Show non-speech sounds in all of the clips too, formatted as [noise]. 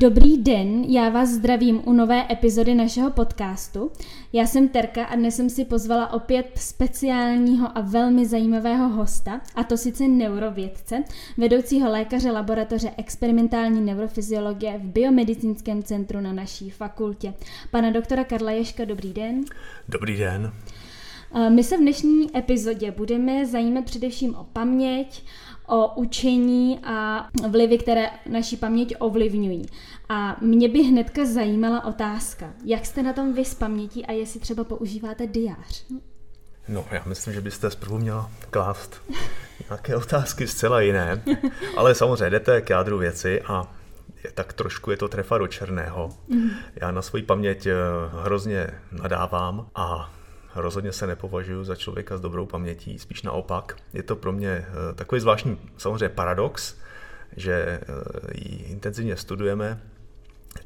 Dobrý den, já vás zdravím u nové epizody našeho podcastu. Já jsem Terka a dnes jsem si pozvala opět speciálního a velmi zajímavého hosta, a to sice neurovědce, vedoucího lékaře laboratoře experimentální neurofyziologie v Biomedicínském centru na naší fakultě. Pana doktora Karla Ješka, dobrý den. Dobrý den. My se v dnešní epizodě budeme zajímat především o paměť, o učení a vlivy, které naší paměť ovlivňují. A mě by hnedka zajímala otázka, jak jste na tom vy s pamětí a jestli třeba používáte diář? No, já myslím, že byste zprvu měla klást nějaké otázky zcela jiné, ale samozřejmě jdete k jádru věci a je, tak trošku je to trefa do černého. Mm. Já na svoji paměť eh, hrozně nadávám a Rozhodně se nepovažuji za člověka s dobrou pamětí, spíš naopak. Je to pro mě eh, takový zvláštní samozřejmě paradox, že eh, ji intenzivně studujeme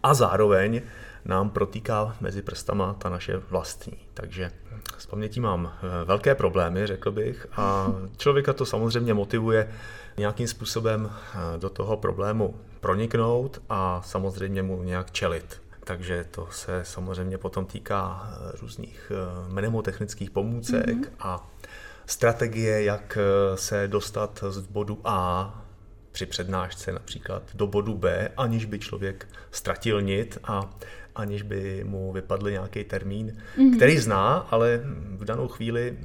a zároveň nám protýká mezi prstama ta naše vlastní. Takže s pamětí mám eh, velké problémy, řekl bych, a [laughs] člověka to samozřejmě motivuje nějakým způsobem do toho problému proniknout a samozřejmě mu nějak čelit takže to se samozřejmě potom týká eh, různých eh, mnemotechnických pomůcek mm-hmm. a strategie, jak eh, se dostat z bodu A při přednášce například do bodu B, aniž by člověk ztratil nit a aniž by mu vypadl nějaký termín, mm-hmm. který zná, ale v danou chvíli,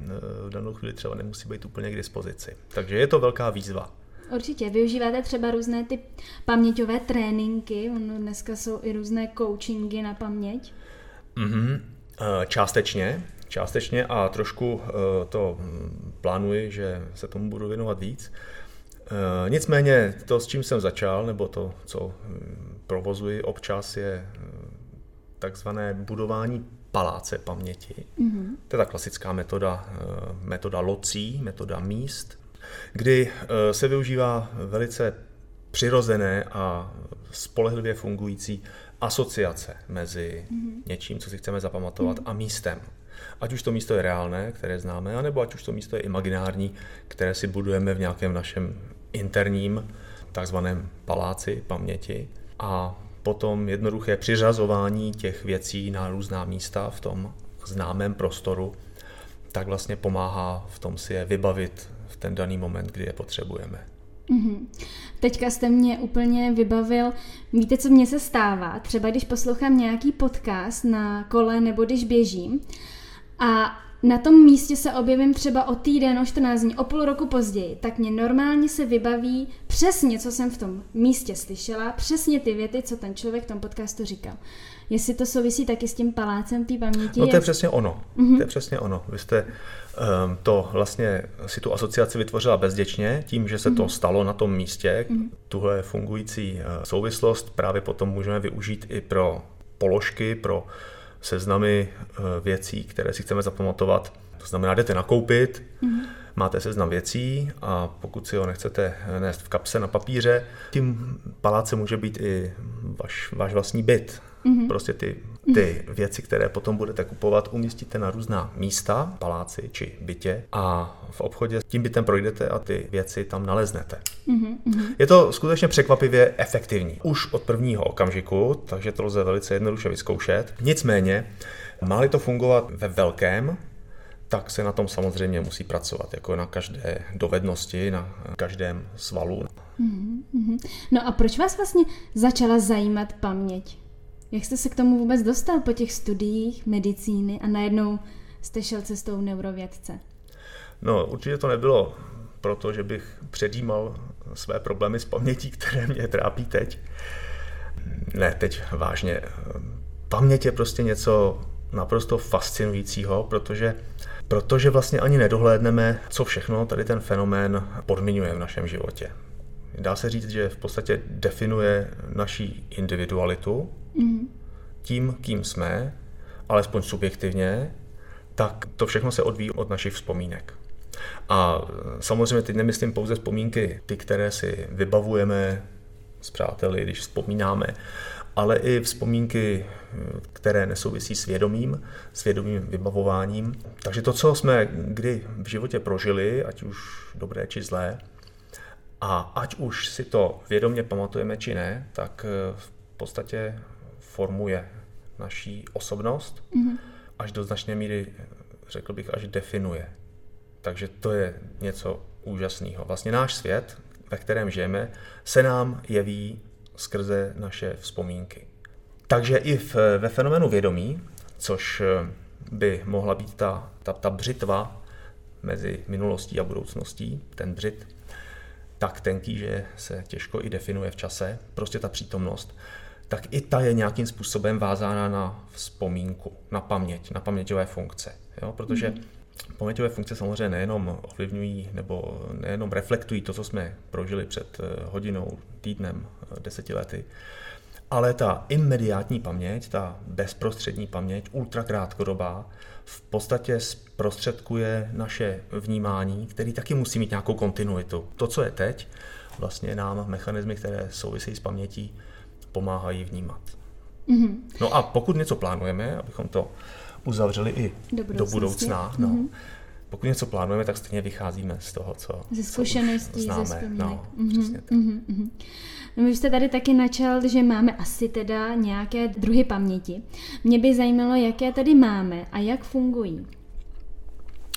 v danou chvíli třeba nemusí být úplně k dispozici. Takže je to velká výzva. Určitě. Využíváte třeba různé ty paměťové tréninky, ono dneska jsou i různé coachingy na paměť? Mm-hmm. Částečně, částečně a trošku eh, to hm, plánuji, že se tomu budu věnovat víc. Eh, nicméně to, s čím jsem začal, nebo to, co hm, provozuji občas, je takzvané budování paláce paměti. Mm-hmm. To je ta klasická metoda, metoda locí, metoda míst kdy eh, se využívá velice přirozené a spolehlivě fungující asociace mezi mm-hmm. něčím, co si chceme zapamatovat, mm-hmm. a místem. Ať už to místo je reálné, které známe, anebo ať už to místo je imaginární, které si budujeme v nějakém našem interním takzvaném paláci paměti. A potom jednoduché přiřazování těch věcí na různá místa v tom známém prostoru, tak vlastně pomáhá v tom si je vybavit ten daný moment, kdy je potřebujeme. Mm-hmm. Teďka jste mě úplně vybavil, víte, co mně se stává, třeba když poslouchám nějaký podcast na kole nebo když běžím a na tom místě se objevím třeba o týden, o 14 dní, o půl roku později, tak mě normálně se vybaví přesně, co jsem v tom místě slyšela, přesně ty věty, co ten člověk v tom podcastu říkal. Jestli to souvisí taky s tím palácem té paměti? No to je přesně ono. Mm-hmm. To je přesně ono. Vy jste um, to vlastně si tu asociaci vytvořila bezděčně tím, že se mm-hmm. to mhm. stalo na tom místě. Mm-hmm. Tuhle fungující uh, souvislost právě potom můžeme využít i pro položky, pro seznamy uh, věcí, které si chceme zapamatovat. To znamená, jdete nakoupit, mm-hmm. máte seznam věcí a pokud si ho nechcete nést v kapse na papíře, tím paláce může být i vaš, váš vlastní byt Mm-hmm. Prostě ty, ty věci, které potom budete kupovat, umístíte na různá místa, paláci či bytě a v obchodě tím bytem projdete a ty věci tam naleznete. Mm-hmm. Je to skutečně překvapivě efektivní. Už od prvního okamžiku, takže to lze velice jednoduše vyzkoušet. Nicméně, má to fungovat ve velkém, tak se na tom samozřejmě musí pracovat, jako na každé dovednosti, na každém svalu. Mm-hmm. No a proč vás vlastně začala zajímat paměť? Jak jste se k tomu vůbec dostal po těch studiích medicíny a najednou jste šel cestou neurovědce? No, určitě to nebylo proto, že bych předjímal své problémy s pamětí, které mě trápí teď. Ne, teď vážně. Paměť je prostě něco naprosto fascinujícího, protože, protože vlastně ani nedohlédneme, co všechno tady ten fenomén podmiňuje v našem životě. Dá se říct, že v podstatě definuje naší individualitu, mm. tím, kým jsme, alespoň subjektivně, tak to všechno se odvíjí od našich vzpomínek. A samozřejmě teď nemyslím pouze vzpomínky, ty, které si vybavujeme s přáteli, když vzpomínáme, ale i vzpomínky, které nesouvisí s vědomím, s vědomým vybavováním. Takže to, co jsme kdy v životě prožili, ať už dobré či zlé, a ať už si to vědomě pamatujeme či ne, tak podstatě formuje naší osobnost, mm-hmm. až do značné míry, řekl bych, až definuje. Takže to je něco úžasného. Vlastně náš svět, ve kterém žijeme, se nám jeví skrze naše vzpomínky. Takže i v, ve fenoménu vědomí, což eh, by mohla být ta, ta, ta břitva mezi minulostí a budoucností, ten břit, tak tenký, že se těžko i definuje v čase, prostě ta přítomnost, tak i ta je nějakým způsobem vázána na vzpomínku, na paměť, na paměťové funkce. Jo? Protože mm. paměťové funkce samozřejmě nejenom ovlivňují nebo nejenom reflektují to, co jsme prožili před eh, hodinou, týdnem, eh, deseti lety, ale ta imediátní paměť, ta bezprostřední paměť, ultrakrátkodobá, v podstatě zprostředkuje naše vnímání, který taky musí mít nějakou kontinuitu. To, co je teď, vlastně nám mechanismy, které souvisejí s pamětí, pomáhají vnímat. Mm-hmm. No a pokud něco plánujeme, abychom to uzavřeli i do, do budoucna, no, mm-hmm. pokud něco plánujeme, tak stejně vycházíme z toho, co, ze zkušeností, známe. ze no, mm-hmm, tak. Mm-hmm. No, vy jste tady taky načal, že máme asi teda nějaké druhy paměti. Mě by zajímalo, jaké tady máme a jak fungují.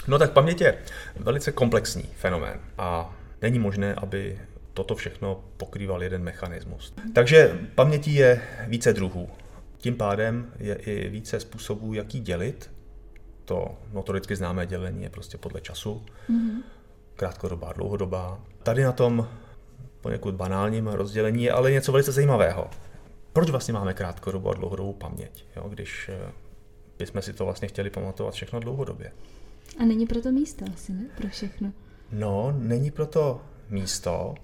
No tak paměť je velice komplexní fenomén a není možné, aby toto všechno pokrýval jeden mechanismus. Takže pamětí je více druhů. Tím pádem je i více způsobů, jak ji dělit. To notoricky známé dělení je prostě podle času. Mm-hmm. Krátkodobá, dlouhodobá. Tady na tom poněkud banálním rozdělení je ale něco velice zajímavého. Proč vlastně máme krátkodobou a dlouhodobou paměť, jo? když eh, bychom si to vlastně chtěli pamatovat všechno dlouhodobě? A není proto místo asi, ne? Pro všechno. No, není proto místo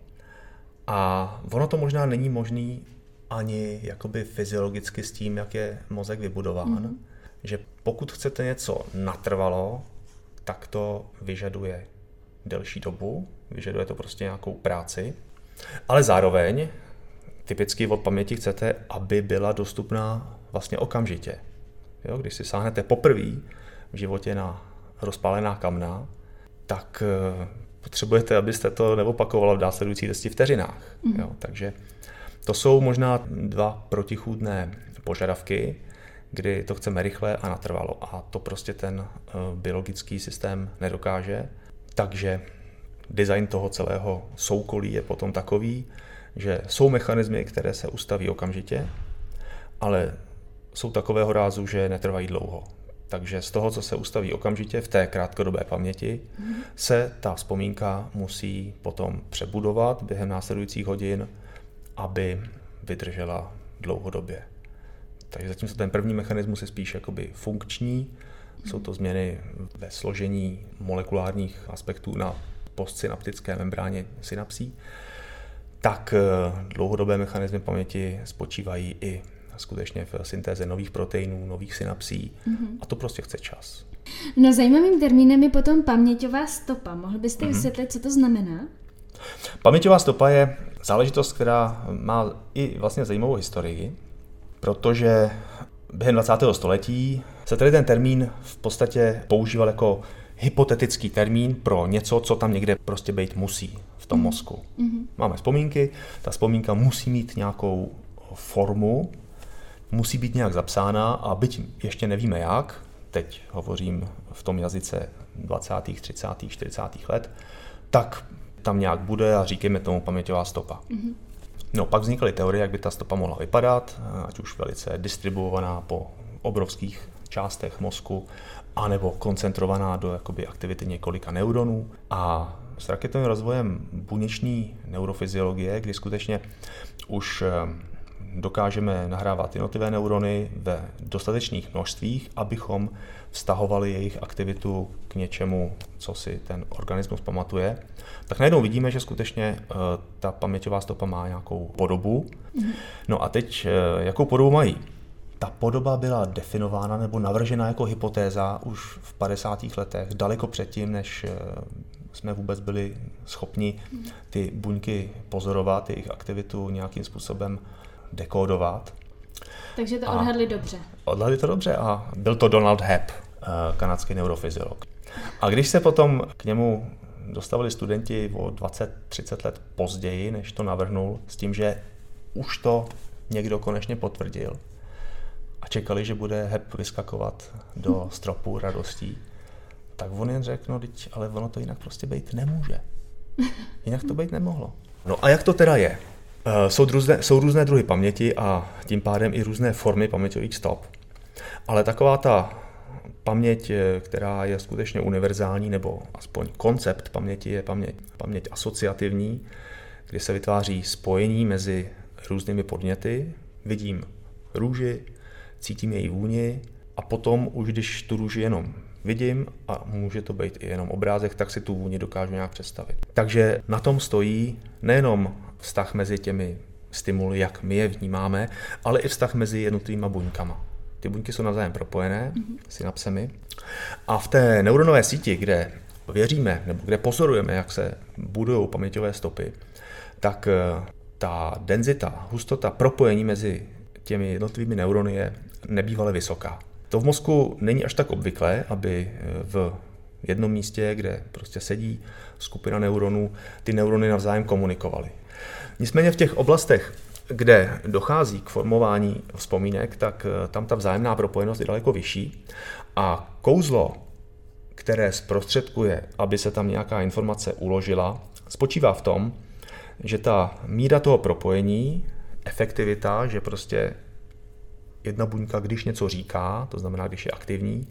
a ono to možná není možný ani jakoby fyziologicky s tím, jak je mozek vybudován, mm-hmm. že pokud chcete něco natrvalo, tak to vyžaduje delší dobu, vyžaduje to prostě nějakou práci, ale zároveň typicky od paměti chcete, aby byla dostupná vlastně okamžitě. Jo, když si sáhnete poprvé v životě na rozpálená kamna, tak potřebujete, abyste to neopakovalo v následujících 10 vteřinách. Mm. Jo, takže to jsou možná dva protichůdné požadavky, kdy to chceme rychle a natrvalo. A to prostě ten uh, biologický systém nedokáže. Takže design toho celého soukolí je potom takový, že jsou mechanismy, které se ustaví okamžitě, ale jsou takového rázu, že netrvají dlouho. Takže z toho, co se ustaví okamžitě v té krátkodobé paměti, se ta vzpomínka musí potom přebudovat během následujících hodin, aby vydržela dlouhodobě. Takže zatímco ten první mechanismus je spíš jakoby funkční, jsou to změny ve složení molekulárních aspektů na postsynaptické membráně synapsí, tak eh, dlouhodobé mechanismy paměti spočívají i skutečně v syntéze nových proteinů, nových synapsí mm-hmm. a to prostě chce čas. No zajímavým termínem je potom paměťová stopa. Mohl byste mm-hmm. vysvětlit, co to znamená? Paměťová stopa je záležitost, která má i vlastně zajímavou historii, protože během 20. století se tady ten termín v podstatě používal jako hypotetický termín pro něco, co tam někde prostě být musí v tom mm. mozku. Mm-hmm. Máme vzpomínky, ta vzpomínka musí mít nějakou formu, musí být nějak zapsána a byť ještě nevíme jak, teď hovořím v tom jazyce 20., 30., 40. let, tak tam nějak bude a říkáme tomu paměťová stopa. Mm-hmm. No, pak vznikly teorie, jak by ta stopa mohla vypadat, ať už velice distribuovaná po obrovských částech mozku, anebo koncentrovaná do jakoby, aktivity několika neuronů. A s raketovým rozvojem buněční neurofyziologie, kdy skutečně už dokážeme nahrávat jednotlivé neurony ve dostatečných množstvích, abychom vztahovali jejich aktivitu k něčemu, co si ten organismus pamatuje, tak najednou vidíme, že skutečně eh, ta paměťová stopa má nějakou podobu. Mhm. No a teď, eh, jakou podobu mají? ta podoba byla definována nebo navržena jako hypotéza už v 50. letech, daleko předtím, než eh, jsme vůbec byli schopni ty buňky pozorovat, jejich aktivitu nějakým způsobem dekódovat. Takže to odhadli dobře. Odhadli to dobře a byl to Donald Hebb, eh, kanadský neurofyziolog. A když se potom k němu dostavili studenti o 20-30 let později, než to navrhnul, s tím, že už to někdo konečně potvrdil a čekali, že bude heb vyskakovat do [laughs] stropu radostí, tak on jen řekl, no teď, ale ono to jinak prostě být nemůže. [laughs] Jinak to být nemohlo. No a jak to teda je? Eh, jsou různé, jsou různé druhy paměti a tím pádem i různé formy paměťových stop. Ale taková ta paměť, eh, která je skutečně univerzální, nebo aspoň koncept paměti je paměť, paměť asociativní, kdy se vytváří spojení mezi různými podněty. Vidím růži, cítím její vůni a potom už když tu růži jenom vidím a může to být i jenom obrázek, tak si tu vůni dokážu nějak představit. Takže na tom stojí nejenom vztah mezi těmi stimuly, jak my je vnímáme, ale i vztah mezi jednotlivými buňkama. Ty buňky jsou navzájem propojené mm-hmm. synapsemi a v té neuronové síti, kde věříme nebo kde pozorujeme, jak se budují paměťové stopy, tak eh, ta denzita, hustota propojení mezi těmi jednotlivými neurony je nebývale vysoká. To v mozku není až tak obvyklé, aby eh, v jednom místě, kde prostě sedí skupina neuronů, ty neurony navzájem komunikovaly. Nicméně v těch oblastech, kde dochází k formování vzpomínek, tak eh, tam ta vzájemná propojenost je daleko vyšší. A kouzlo, které zprostředkuje, aby se tam nějaká informace uložila, spočívá v tom, že ta míra toho propojení, efektivita, že prostě jedna buňka, když něco říká, to znamená, když je aktivní,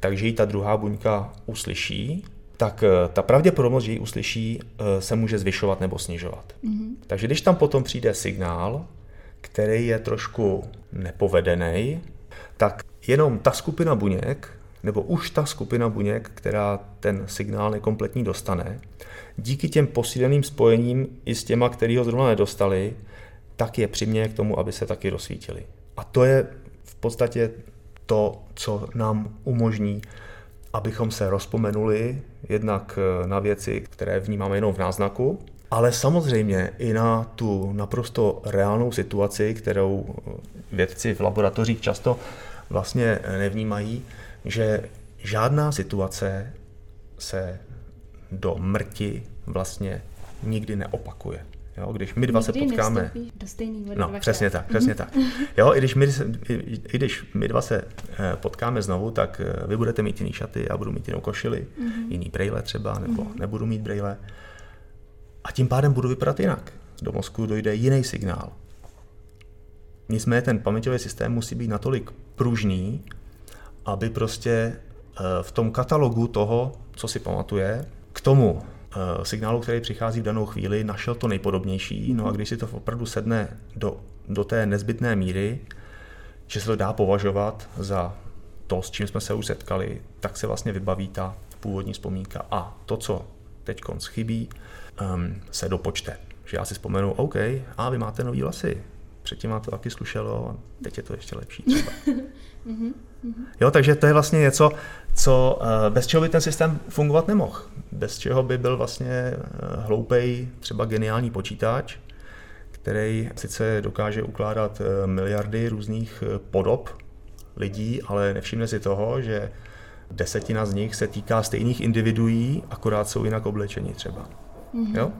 takže ji ta druhá buňka uslyší, tak eh, ta pravděpodobnost, že ji uslyší, eh, se může zvyšovat nebo snižovat. Mm-hmm. Takže když tam potom přijde signál, který je trošku nepovedený, tak jenom ta skupina buněk, nebo už ta skupina buněk, která ten signál nekompletní dostane, díky těm posíleným spojením i s těma, který ho zrovna nedostali, tak je přiměje k tomu, aby se taky rozsvítili. A to je v podstatě to, co nám umožní, abychom se rozpomenuli jednak eh, na věci, které vnímáme jenom v náznaku, ale samozřejmě i na tu naprosto reálnou situaci, kterou eh, vědci v laboratořích často vlastně eh, nevnímají, že žádná situace se do mrti vlastně nikdy neopakuje. Jo, když my dva Nikdy se potkáme... do stejný vody No, přesně tak, přesně tak. [laughs] Jo, i když, my, i, i když my dva se eh, potkáme znovu, tak eh, vy budete mít jiný šaty, já budu mít jinou košili, mm-hmm. jiný brejle třeba, nebo mm-hmm. nebudu mít brejle. A tím pádem budu vypadat jinak. Do mozku dojde jiný signál. Nicméně ten paměťový systém musí být natolik pružný, aby prostě eh, v tom katalogu toho, co si pamatuje, k tomu signálu, který přichází v danou chvíli, našel to nejpodobnější. No a když si to opravdu sedne do, do té nezbytné míry, že se to dá považovat za to, s čím jsme se už setkali, tak se vlastně vybaví ta původní vzpomínka. A to, co teď chybí, um, se dopočte. Že já si vzpomenu, OK, a vy máte nový vlasy, předtím vám to taky slušelo a teď je to ještě lepší třeba. [laughs] [laughs] Mhm, mhm. jo, takže to je vlastně něco, co, eh, bez čeho by ten systém fungovat nemohl. Bez čeho by byl vlastně eh, hloupej, třeba geniální počítač, který sice dokáže ukládat eh, miliardy různých podob lidí, ale nevšimne si toho, že desetina z nich se týká stejných individuí, akorát jsou jinak oblečení třeba. Mm-hmm. Jo?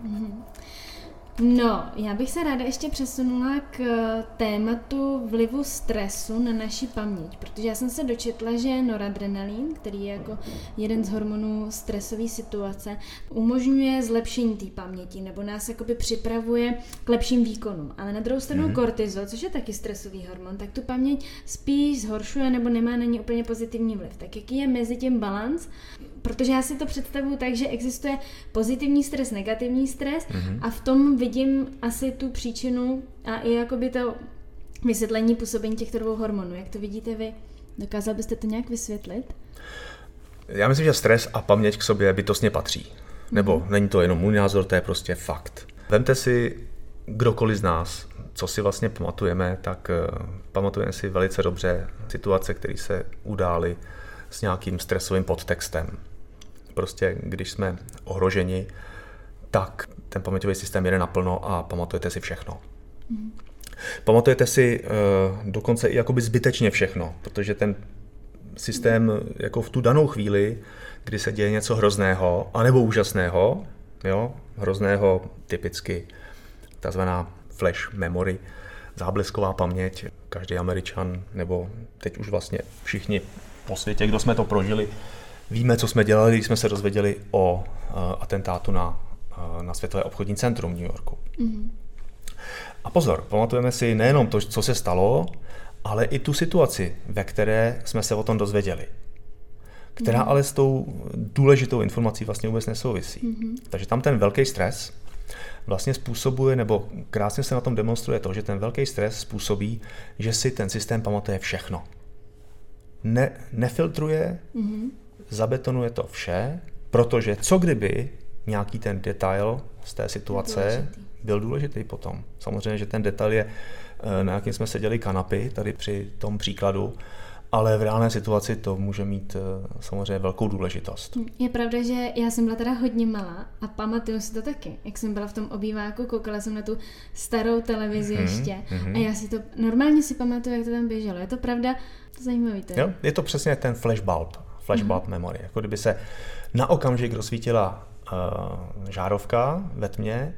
No, já bych se ráda ještě přesunula k eh, tématu vlivu stresu na naši paměť, protože já jsem se dočetla, že noradrenalin, který je jako jeden z hormonů stresové situace, umožňuje zlepšení té paměti, nebo nás jakoby připravuje k lepším výkonům. Ale na druhou stranu mm-hmm. kortizol, což je taky stresový hormon, tak tu paměť spíš zhoršuje nebo nemá na ní úplně pozitivní vliv. Tak jaký je mezi tím balans? Protože já si to představuju tak, že existuje pozitivní stres, negativní stres mm-hmm. a v tom vidím asi tu příčinu a i jakoby to vysvětlení působení těchto dvou hormonů. Jak to vidíte vy? Dokázal byste to nějak vysvětlit? Já myslím, že stres a paměť k sobě bytostně patří. Nebo mm-hmm. není to jenom můj názor, to je prostě fakt. Vemte si kdokoliv z nás, co si vlastně pamatujeme, tak uh, pamatujeme si velice dobře situace, které se udály s nějakým stresovým podtextem. Prostě když jsme ohroženi, tak ten paměťový systém jede naplno a pamatujete si všechno. Mm. Pamatujete si uh, dokonce i jakoby zbytečně všechno, protože ten systém jako v tu danou chvíli, kdy se děje něco hrozného, anebo úžasného, jo, hrozného typicky takzvaná flash memory, záblesková paměť. Každý Američan, nebo teď už vlastně všichni po světě, kdo jsme to prožili, víme, co jsme dělali, když jsme se dozvěděli o uh, atentátu na, uh, na Světové obchodní centrum v New Yorku. Mm-hmm. A pozor, pamatujeme si nejenom to, co se stalo, ale i tu situaci, ve které jsme se o tom dozvěděli která mm. ale s tou důležitou informací vlastně vůbec nesouvisí. Mm-hmm. Takže tam ten velký stres vlastně způsobuje, nebo krásně se na tom demonstruje to, že ten velký stres způsobí, že si ten systém pamatuje všechno. Ne, nefiltruje, mm-hmm. Zabetonuje to vše, protože co kdyby nějaký ten detail z té situace důležitý. byl důležitý potom. Samozřejmě, že ten detail je, eh, na jakým jsme seděli kanapy, tady při tom příkladu, ale v reálné situaci to může mít eh, samozřejmě velkou důležitost. Je pravda, že já jsem byla teda hodně malá a pamatuju si to taky. Jak jsem byla v tom obýváku, koukala jsem na tu starou televizi mm-hmm, ještě mm-hmm. a já si to, normálně si pamatuju, jak to tam běželo. Je to pravda? To zajímavý to je. Jo, je to přesně ten flashbulb, flashbulb mm-hmm. memory. Jako kdyby se na okamžik rozsvítila uh, žárovka ve tmě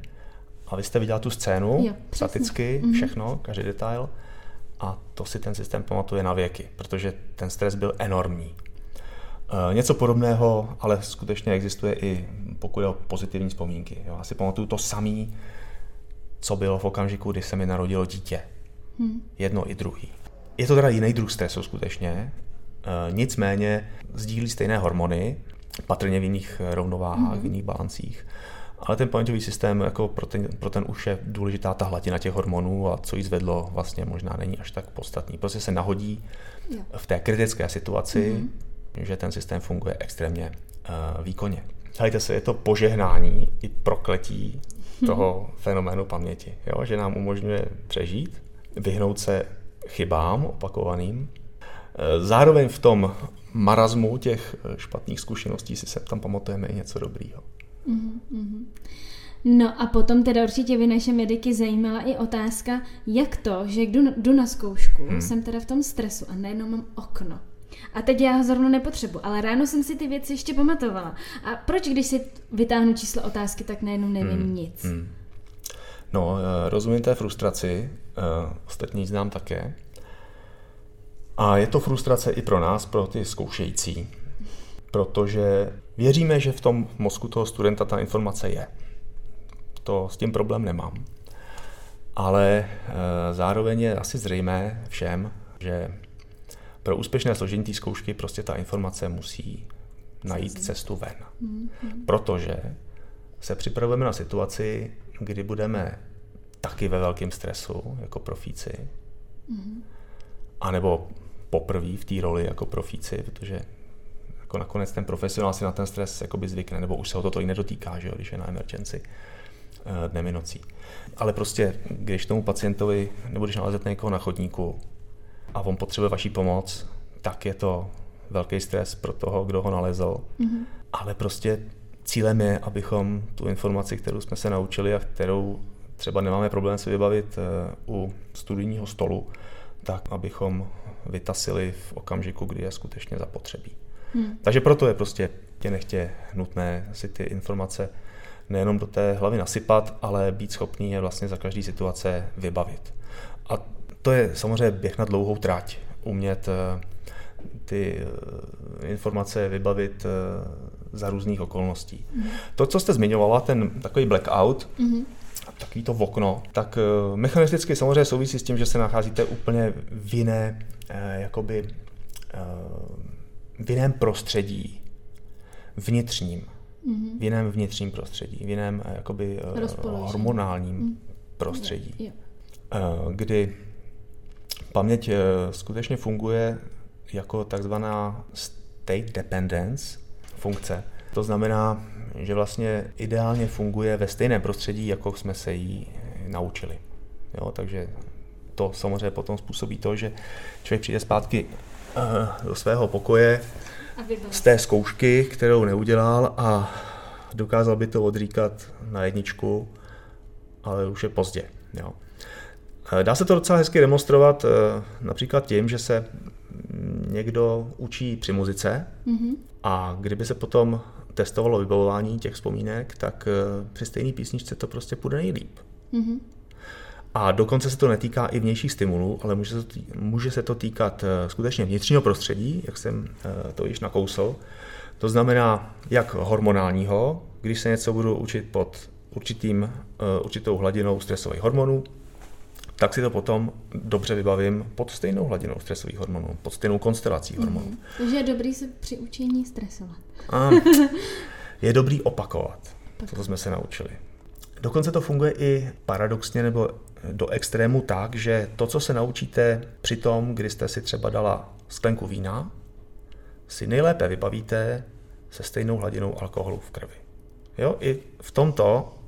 a vy jste viděla tu scénu, jo, staticky, mm-hmm. všechno, každý detail a to si ten systém pamatuje na věky, protože ten stres byl enormní. E, něco podobného ale skutečně existuje i pokud je o pozitivní vzpomínky. Já si pamatuju to samé, co bylo v okamžiku, kdy se mi narodilo dítě. Hmm. Jedno i druhý. Je to teda jiný druh stresu skutečně, nicméně sdílí stejné hormony, patrně v jiných rovnováhách, hmm. v jiných balancích. Ale ten paměťový systém jako pro, ten, pro ten už je důležitá ta hladina těch hormonů a co jí zvedlo, vlastně možná není až tak podstatný. Prostě se nahodí jo. v té kritické situaci, mm-hmm. že ten systém funguje extrémně uh, výkonně. Hejte se, je to požehnání i prokletí [laughs] toho mm-hmm. fenoménu paměti, jo? že nám umožňuje přežít, vyhnout se chybám opakovaným. Eh, zároveň v tom marazmu těch špatných zkušeností si se tam pamatujeme i něco dobrýho. Mm-hmm. No a potom teda určitě by naše mediky zajímala i otázka, jak to, že jdu, jdu na zkoušku, hmm. jsem teda v tom stresu a najednou mám okno. A teď já ho zrovna nepotřebuji, ale ráno jsem si ty věci ještě pamatovala. A proč, když si vytáhnu číslo otázky, tak najednou nevím hmm. nic? Hmm. No, eh, rozumím té frustraci, eh, ostatní znám také. A je to frustrace i pro nás, pro ty zkoušející, protože věříme, že v tom mozku toho studenta ta informace je. To s tím problém nemám. Ale e, zároveň je asi zřejmé všem, že pro úspěšné složení té zkoušky prostě ta informace musí najít cestu ven. Mm-hmm. Protože se připravujeme na situaci, kdy budeme taky ve velkém stresu jako profíci, mm-hmm. anebo poprvé v té roli jako profíci, protože jako nakonec ten profesionál si na ten stres jakoby zvykne, nebo už se ho to tolik nedotýká, že jo, když je na emergenci eh, dnem i nocí. Ale prostě, když tomu pacientovi, nebo když nalezete někoho na chodníku a on potřebuje vaší pomoc, tak je to velký stres pro toho, kdo ho nalezl. Mm-hmm. Ale prostě cílem je, abychom tu informaci, kterou jsme se naučili a kterou třeba nemáme problém si vybavit eh, u studijního stolu, tak abychom vytasili v okamžiku, kdy je skutečně zapotřebí. Hmm. Takže proto je prostě tě nechtě nutné si ty informace nejenom do té hlavy nasypat, ale být schopný je vlastně za každý situace vybavit. A to je samozřejmě běh na dlouhou tráť. Umět eh, ty eh, informace vybavit eh, za různých okolností. Mm. To, co jste zmiňovala, ten takový blackout, mm. Takový to okno, tak mechanisticky samozřejmě souvisí s tím, že se nacházíte úplně v jiné jakoby v jiném prostředí, vnitřním, mm-hmm. v jiném vnitřním prostředí, v jiném eh, jakoby eh, hormonálním mm. prostředí, yeah. Yeah. kdy paměť eh, skutečně funguje jako takzvaná state dependence funkce. To znamená, že vlastně ideálně funguje ve stejném prostředí, jako jsme se jí naučili. Jo, takže to samozřejmě potom způsobí to, že člověk přijde zpátky do svého pokoje z té zkoušky, kterou neudělal a dokázal by to odříkat na jedničku, ale už je pozdě. Jo. Dá se to docela hezky demonstrovat eh, například tím, že se někdo učí při muzice mm-hmm. a kdyby se potom testovalo vybavování těch vzpomínek, tak eh, při stejné písničce to prostě půjde nejlíp. Mm-hmm. A dokonce se to netýká i vnějších stimulů, ale může se to, může se to týkat eh, skutečně vnitřního prostředí, jak jsem eh, to již nakousl. To znamená jak hormonálního, když se něco budu učit pod určitým, určitou hladinou stresových hormonů, tak si to potom dobře vybavím pod stejnou hladinou stresových hormonů, pod stejnou konstelací mm-hmm. hormonů. Takže je dobrý se při učení stresovat. A [laughs] je dobrý opakovat. Tak. To jsme se naučili. Dokonce to funguje i paradoxně nebo do extrému tak, že to, co se naučíte při tom, kdy jste si třeba dala sklenku vína, si nejlépe vybavíte se stejnou hladinou alkoholu v krvi. Jo, i v tomto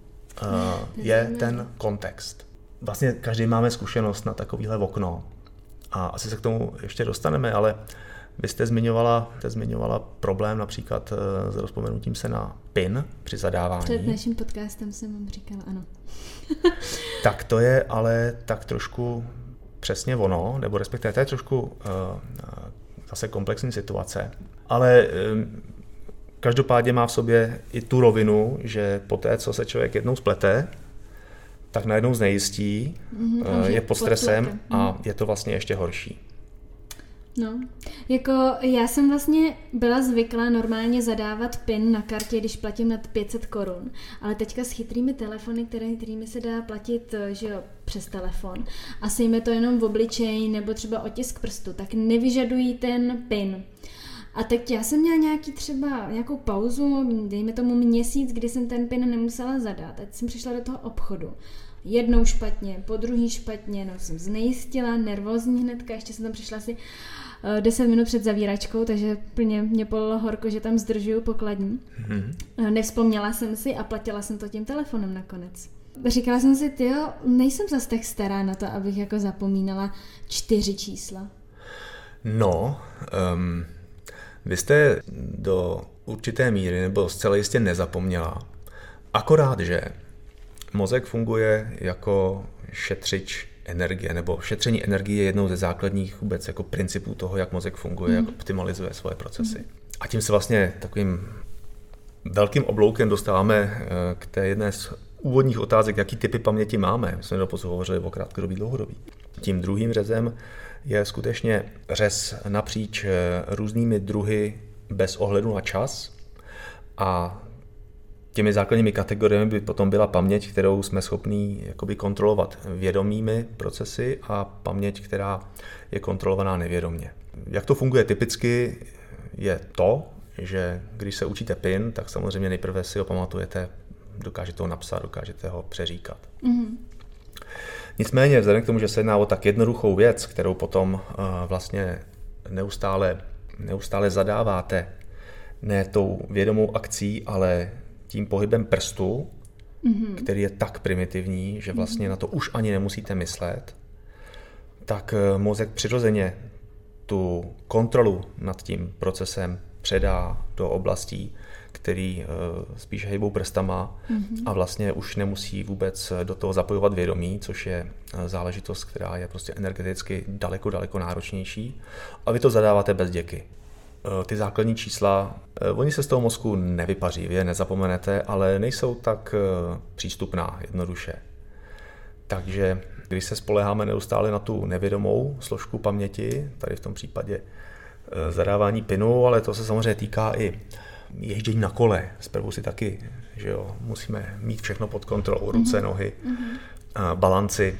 uh, je ten kontext vlastně každý máme zkušenost na takovýhle okno. A asi se k tomu ještě dostaneme, ale vy jste zmiňovala, jste zmiňovala problém například eh, s rozpomenutím se na PIN při zadávání. Před naším podcastem jsem vám říkala ano. [laughs] tak to je ale tak trošku přesně ono, nebo respektive to je trošku uh, zase komplexní situace. Ale um, každopádně má v sobě i tu rovinu, že po té, co se člověk jednou splete, tak najednou znejistí, mm-hmm, je pod stresem a mhm. je to vlastně ještě horší. No, jako já jsem vlastně byla zvyklá normálně zadávat PIN na kartě, když platím nad 500 korun, ale teďka s chytrými telefony, které, kterými se dá platit eh, že jo, přes telefon a sejme to jenom v obličeji nebo třeba otisk prstu, tak nevyžadují ten PIN. A teď já jsem měla nějaký třeba nějakou pauzu, dejme tomu měsíc, kdy jsem ten PIN nemusela zadat. Teď jsem přišla do toho obchodu. Jednou špatně, po druhý špatně, no jsem znejistila, nervózní hnedka, ještě jsem tam přišla asi 10 minut před zavíračkou, takže plně mě polilo horko, že tam zdržuju pokladní. Mm-hmm. Nevzpomněla jsem si a platila jsem to tím telefonem nakonec. Říkala jsem si, ty nejsem zas tak stará na to, abych jako zapomínala čtyři čísla. No, um, vy jste do určité míry nebo zcela jistě nezapomněla. Akorát, že mozek funguje jako šetřič energie, nebo šetření energie je jednou ze základních vůbec jako principů toho, jak mozek funguje, mm. jak optimalizuje svoje procesy. Mm. A tím se vlastně takovým velkým obloukem dostáváme eh, k té jedné z úvodních otázek, jaký typy paměti máme. My jsme doposud hovořili o krátkodobí, dlouhodobí. Tím druhým řezem je skutečně řez napříč eh, různými druhy bez ohledu na čas a těmi základními kategoriemi by potom byla paměť, kterou jsme schopní jakoby kontrolovat vědomými procesy a paměť, která je kontrolovaná nevědomě. Jak to funguje typicky, je to, že když se učíte PIN, tak samozřejmě nejprve si ho pamatujete, dokážete ho napsat, dokážete ho přeříkat. Mm-hmm. Nicméně, vzhledem k tomu, že se jedná o tak jednoduchou věc, kterou potom uh, vlastně neustále, neustále zadáváte, ne tou vědomou akcí, ale tím pohybem prstu, mm-hmm. který je tak primitivní, že vlastně mm-hmm. na to už ani nemusíte myslet, tak eh, mozek přirozeně tu kontrolu nad tím procesem předá do oblastí, který uh, spíš hejbou prstama mm-hmm. a vlastně už nemusí vůbec do toho zapojovat vědomí, což je uh, záležitost, která je prostě energeticky daleko, daleko náročnější. A vy to zadáváte bez děky. Ty základní čísla, oni se z toho mozku nevypaří, vy je nezapomenete, ale nejsou tak přístupná jednoduše. Takže když se spoleháme neustále na tu nevědomou složku paměti, tady v tom případě zadávání pinu, ale to se samozřejmě týká i ježdění na kole. Zprvu si taky, že jo, musíme mít všechno pod kontrolou, ruce, mm-hmm. nohy, mm-hmm. balanci.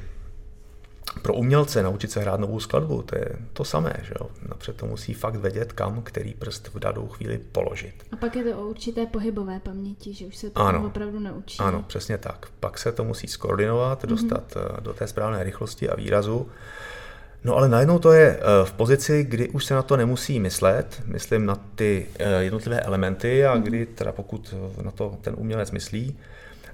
Pro umělce naučit se hrát novou skladbu, to je to samé, že jo. Napřed to musí fakt vědět, kam který prst v danou chvíli položit. A pak je to o určité pohybové paměti, že už se to ano, opravdu naučí. Ano, přesně tak. Pak se to musí skoordinovat, mm-hmm. dostat eh, do té správné rychlosti a výrazu. No ale najednou to je eh, v pozici, kdy už se na to nemusí myslet, myslím na ty eh, jednotlivé elementy a mhm. kdy teda pokud na to ten umělec myslí,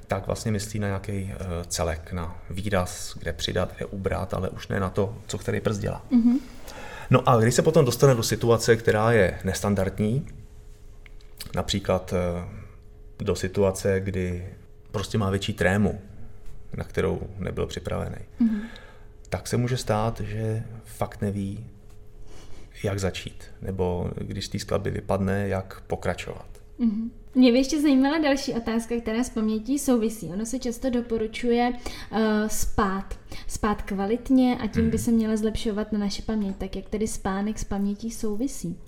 tak vlastně myslí na nějaký eh, celek, na výraz, kde přidat, kde ubrat, ale už ne na to, co který prst dělá. Mm-hmm. No a když se potom dostane do situace, která je nestandardní, například do situace, kdy prostě má větší trému, na kterou nebyl připravený, mm-hmm tak se může stát, že fakt neví, jak začít, nebo když z té skladby vypadne, jak pokračovat. Mm-hmm. Mě by ještě zajímala další otázka, která s pamětí souvisí. Ono se často doporučuje uh, spát. Spát kvalitně a tím mm. by mhm. se měla zlepšovat na naše paměť. Tak jak tedy spánek s pamětí souvisí?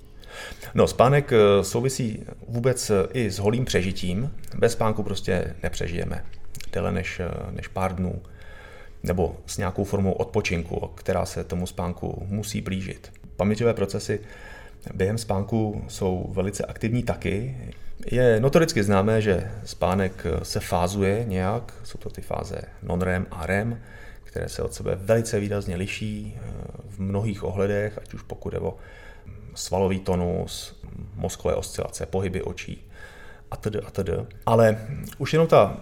No, spánek eh, souvisí vůbec eh, i s holým přežitím. Bez spánku prostě nepřežijeme déle než, než pár dnů nebo s nějakou formou odpočinku, která se tomu spánku musí blížit. Paměťové procesy během spánku jsou velice aktivní taky. Je notoricky známé, že spánek se fázuje nějak, jsou to ty fáze non-REM a REM, které se od sebe velice výrazně liší eh, v mnohých ohledech, ať už pokud je o svalový tonus, mozkové oscilace, pohyby očí a tedy a tedy. Ale už jenom ta,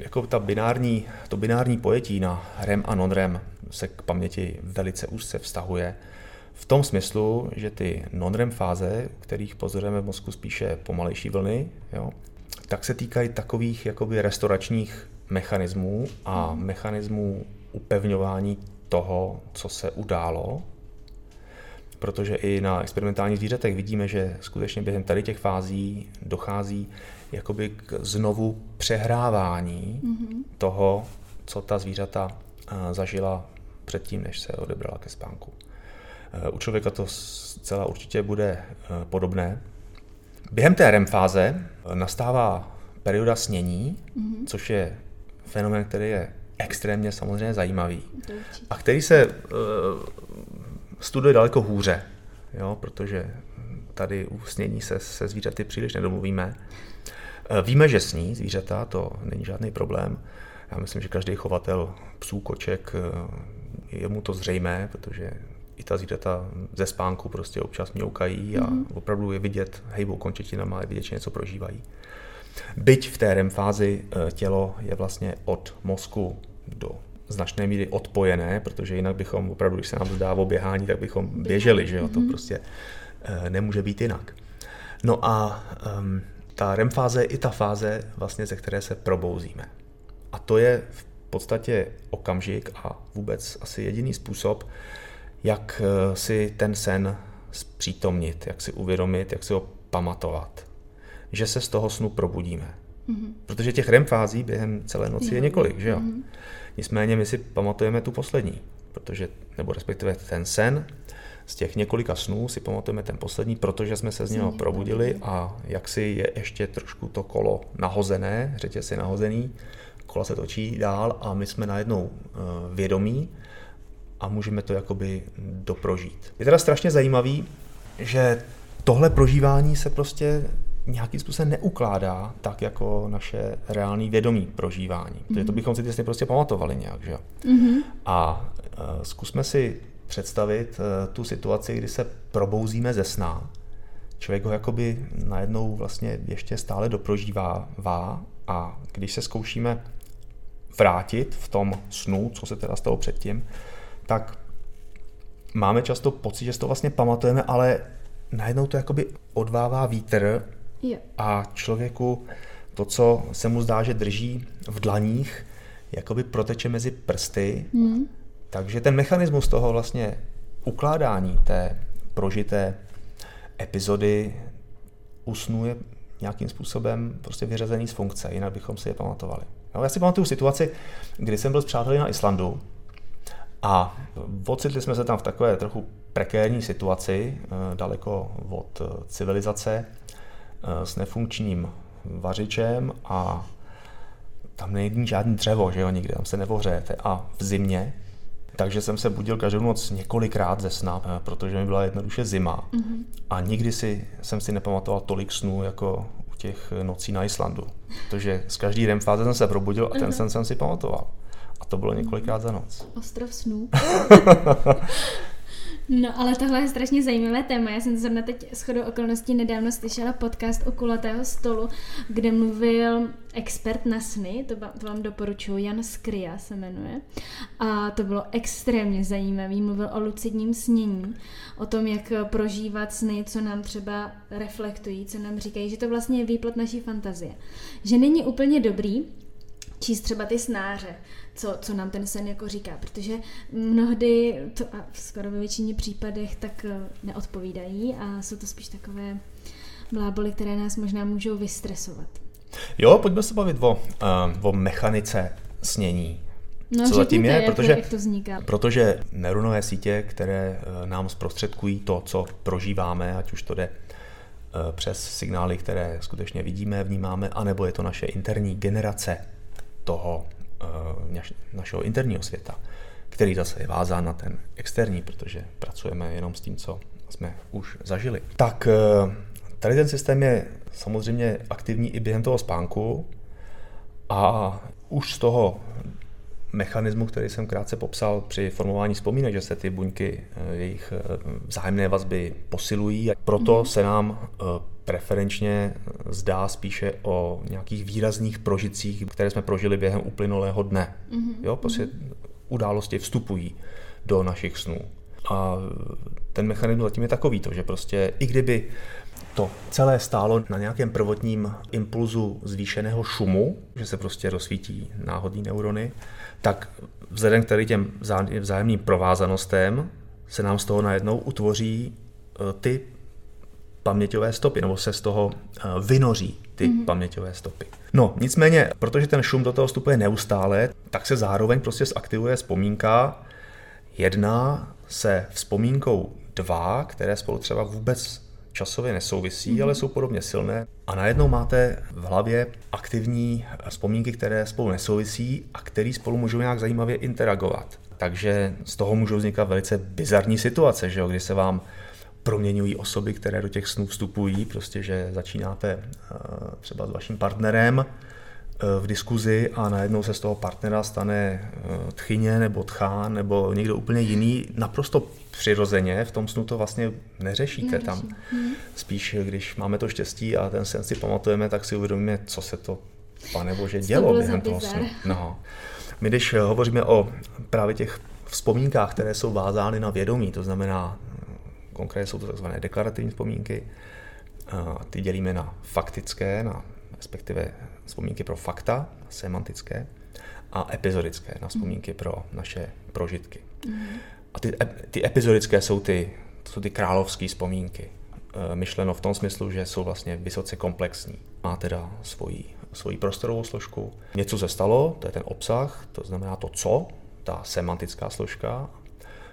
jako ta binární, to binární pojetí na REM a non-REM se k paměti velice úzce vztahuje v tom smyslu, že ty non-REM fáze, kterých pozorujeme v mozku spíše pomalejší vlny, jo, tak se týkají takových jakoby restauračních mechanismů a mechanismů upevňování toho, co se událo, protože i na experimentálních zvířatech vidíme, že skutečně během tady těch fází dochází jakoby k znovu přehrávání mm-hmm. toho, co ta zvířata eh, zažila předtím, než se odebrala ke spánku. U člověka to zcela určitě bude eh, podobné. Během té REM fáze eh, nastává perioda snění, mm-hmm. což je fenomén, který je extrémně samozřejmě zajímavý a který se uh, studuje daleko hůře, jo, protože tady u snění se se zvířaty příliš nedomluvíme. Uh, víme, že sní zvířata, to není žádný problém. Já myslím, že každý chovatel psů, koček, je mu to zřejmé, protože i ta zvířata ze spánku prostě občas mňoukají a mm-hmm. opravdu je vidět, hejbou končetinama, je vidět, že něco prožívají. Byť v té REM fázi eh, tělo je vlastně od mozku do značné míry odpojené, protože jinak bychom opravdu, když se nám zdá o běhání, tak bychom běželi, že jo, to mhm. prostě eh, nemůže být jinak. No a um, ta REM fáze je i ta fáze, vlastně, ze které se probouzíme. A to je v podstatě okamžik a vůbec asi jediný způsob, jak eh, si ten sen zpřítomnit, jak si uvědomit, jak si ho pamatovat. Že se z toho snu probudíme. Mm-hmm. Protože těch REM fází během celé noci je několik, že jo? Mm-hmm. Nicméně my si pamatujeme tu poslední, protože, nebo respektive ten sen, z těch několika snů si pamatujeme ten poslední, protože jsme se z něho probudili a jak si je ještě trošku to kolo nahozené, řetěz je nahozený, kola se točí dál a my jsme najednou uh, vědomí a můžeme to jakoby doprožít. Je teda strašně zajímavý, že tohle prožívání se prostě nějakým způsobem neukládá tak jako naše reální vědomí prožívání. Mm-hmm. Protože to mhm. bychom si vlastně prostě pamatovali nějak, že mm-hmm. A uh, zkusme si představit uh, tu situaci, kdy se probouzíme ze sna. Člověk ho jakoby najednou vlastně ještě stále doprožívá vá a když se zkoušíme vrátit v tom snu, co se teda stalo předtím, tak máme často pocit, že si to vlastně pamatujeme, ale najednou to jakoby odvává vítr a člověku to, co se mu zdá, že drží v dlaních, jakoby proteče mezi prsty. Hmm. Takže ten mechanismus toho vlastně ukládání té prožité epizody usnuje nějakým způsobem prostě vyřazený z funkce, jinak bychom si je pamatovali. No, já si pamatuju situaci, kdy jsem byl s přáteli na Islandu a ocitli jsme se tam v takové trochu prekérní situaci, eh, daleko od eh, civilizace, eh, s nefunkčním vařičem a tam není žádný dřevo, že jo, nikde, tam se nevohřejete. A v zimě, takže jsem se budil každou noc několikrát ze sna, protože mi byla jednoduše zima. Mm-hmm. A nikdy si, jsem si nepamatoval tolik snů, jako u těch nocí na Islandu. Protože z každý REM fáze jsem se probudil a ten mm-hmm. sen jsem si pamatoval. A to bylo několikrát za noc. Ostrov snů. [laughs] No, ale tohle je strašně zajímavé téma. Já jsem zrovna teď shodou okolností nedávno slyšela podcast o kulatého stolu, kde mluvil expert na sny, to, to vám doporučuji, Jan Skria se jmenuje. A to bylo extrémně zajímavý. Mluvil o lucidním snění, o tom, jak prožívat sny, co nám třeba reflektují, co nám říkají, že to vlastně je výplot naší fantazie. Že není úplně dobrý číst třeba ty snáře, co, co nám ten sen jako říká, protože mnohdy, to a skoro ve většině případech, tak eh, neodpovídají a jsou to spíš takové bláboli, které nás možná můžou vystresovat. Jo, pojďme se bavit o, uh, o mechanice snění. No, Co zatím je, jak, protože, jak to vzniká. protože neuronové sítě, které eh, nám zprostředkují to, co prožíváme, ať už to jde eh, přes signály, které skutečně vidíme, vnímáme, anebo je to naše interní generace toho eh, našeho interního světa, který zase je vázán na ten externí, protože pracujeme jenom s tím, co jsme už zažili. Tak tady ten systém je samozřejmě aktivní i během toho spánku a už z toho mechanismu, který jsem krátce popsal při formování vzpomínek, že se ty buňky, eh, jejich eh, vzájemné vazby posilují a proto mhm. se nám eh, preferenčně zdá spíše o nějakých výrazných prožitcích, které jsme prožili během uplynulého dne. Mm-hmm. Jo, prostě mm-hmm. události vstupují do našich snů. A ten mechanismus zatím je takový, to, že prostě i kdyby to celé stálo na nějakém prvotním impulzu zvýšeného šumu, že se prostě rozsvítí náhodní neurony, tak vzhledem k tady těm vzájemným provázanostem se nám z toho najednou utvoří e, ty paměťové stopy, nebo se z toho e, vynoří ty mm-hmm. paměťové stopy. No, nicméně, protože ten šum do toho vstupuje neustále, tak se zároveň prostě zaktivuje vzpomínka jedna se vzpomínkou dva, které spolu třeba vůbec časově nesouvisí, mm-hmm. ale jsou podobně silné. A najednou máte v hlavě aktivní vzpomínky, které spolu nesouvisí a které spolu můžou nějak zajímavě interagovat. Takže z toho můžou vznikat velice bizarní situace, že jo, kdy se vám proměňují osoby, které do těch snů vstupují, prostě, že začínáte uh, třeba s vaším partnerem, v diskuzi a najednou se z toho partnera stane eh, tchyně nebo tchán nebo někdo úplně jiný, naprosto přirozeně, v tom snu to vlastně neřešíte Neřeší. tam. Hmm. Spíš, když máme to štěstí a ten sen si pamatujeme, tak si uvědomíme, co se to, pane bože, dělo během toho snu. No. My když hovoříme o právě těch vzpomínkách, které jsou vázány na vědomí, to znamená, konkrétně jsou to takzvané deklarativní vzpomínky, ty dělíme na faktické, na respektive vzpomínky pro fakta, semantické, a epizodické, na vzpomínky pro naše prožitky. A ty, ty epizodické jsou ty, to jsou ty královské vzpomínky. E, myšleno v tom smyslu, že jsou vlastně vysoce komplexní. Má teda svoji, svoji prostorovou složku. Něco se stalo, to je ten obsah, to znamená to co, ta semantická složka.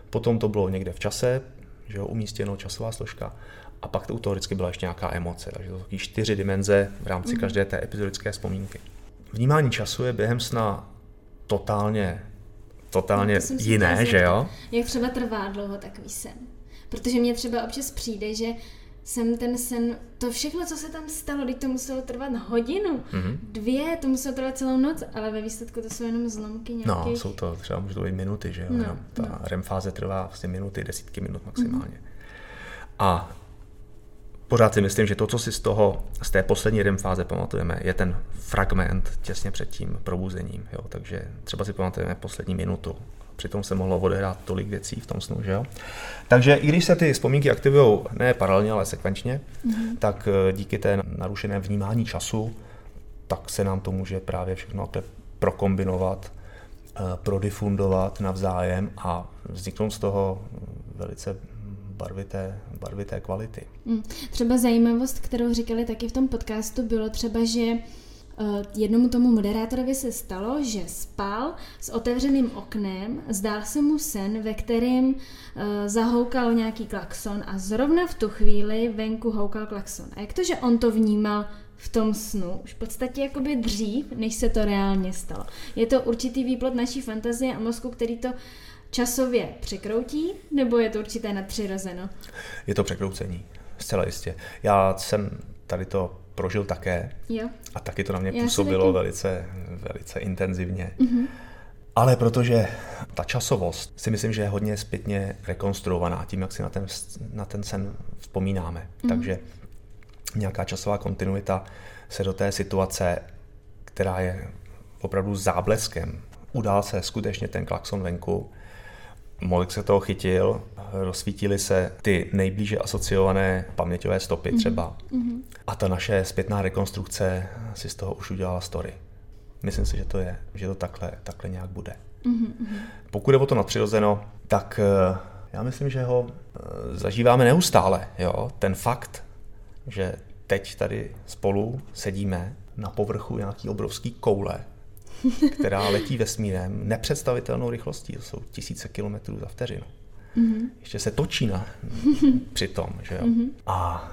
Potom to bylo někde v čase, že jo, umístěno časová složka a pak to u toho vždycky byla ještě nějaká emoce. Takže to jsou čtyři dimenze v rámci mm. každé té epizodické vzpomínky. Vnímání času je během sna totálně, totálně no, jiné, že jo? Jak třeba trvá dlouho takový sen? Protože mně třeba občas přijde, že jsem ten sen, to všechno, co se tam stalo, teď to muselo trvat hodinu, mm-hmm. dvě, to muselo trvat celou noc, ale ve výsledku to jsou jenom zlomky nějakých... No, jsou to třeba můžou být minuty, že jo? No, Ta no. REM fáze trvá vlastně minuty, desítky minut maximálně. Mm-hmm. A pořád si myslím, že to, co si z toho, z té poslední REM fáze pamatujeme, je ten fragment těsně před tím probuzením. Jo? Takže třeba si pamatujeme poslední minutu. Přitom se mohlo odehrát tolik věcí v tom snu, že jo? Takže i když se ty vzpomínky aktivují ne paralelně, ale sekvenčně, mm-hmm. tak eh, díky té narušené vnímání času, tak se nám to může právě všechno prokombinovat, eh, prodifundovat navzájem a vzniknout z toho velice barvité, barvité kvality. Hmm. Třeba zajímavost, kterou říkali taky v tom podcastu, bylo třeba, že uh, jednomu tomu moderátorovi se stalo, že spal s otevřeným oknem, zdál se mu sen, ve kterém uh, zahoukal nějaký klakson a zrovna v tu chvíli venku houkal klakson. A jak to, že on to vnímal v tom snu, už v podstatě jakoby dřív, než se to reálně stalo. Je to určitý výplod naší fantazie a mozku, který to časově překroutí, nebo je to určité nadpřirozeno? Je to překroucení, zcela jistě. Já jsem tady to prožil také jo. a taky to na mě Já působilo velice, velice intenzivně. Mm-hmm. Ale protože ta časovost si myslím, že je hodně zpětně rekonstruovaná tím, jak si na ten, na ten sen vzpomínáme. Mm. Takže nějaká časová kontinuita se do té situace, která je opravdu zábleskem, udál se skutečně ten klakson venku, Molik se toho chytil, rozsvítily se ty nejblíže asociované paměťové stopy mhm. třeba. Mm-hmm. A ta naše zpětná rekonstrukce si z toho už udělala story. Myslím si, že to je, že to takhle, takhle nějak bude. Mm-hmm. Pokud je o to nadpřirozeno, tak eh, já myslím, že ho eh, zažíváme neustále. Jo? Ten fakt, že teď tady spolu sedíme na povrchu nějaký obrovský koule, [laughs] která letí vesmírem nepředstavitelnou rychlostí. To jsou tisíce kilometrů za vteřinu. Mm-hmm. Ještě se točí na, [laughs] přitom. Že jo? Mm-hmm. A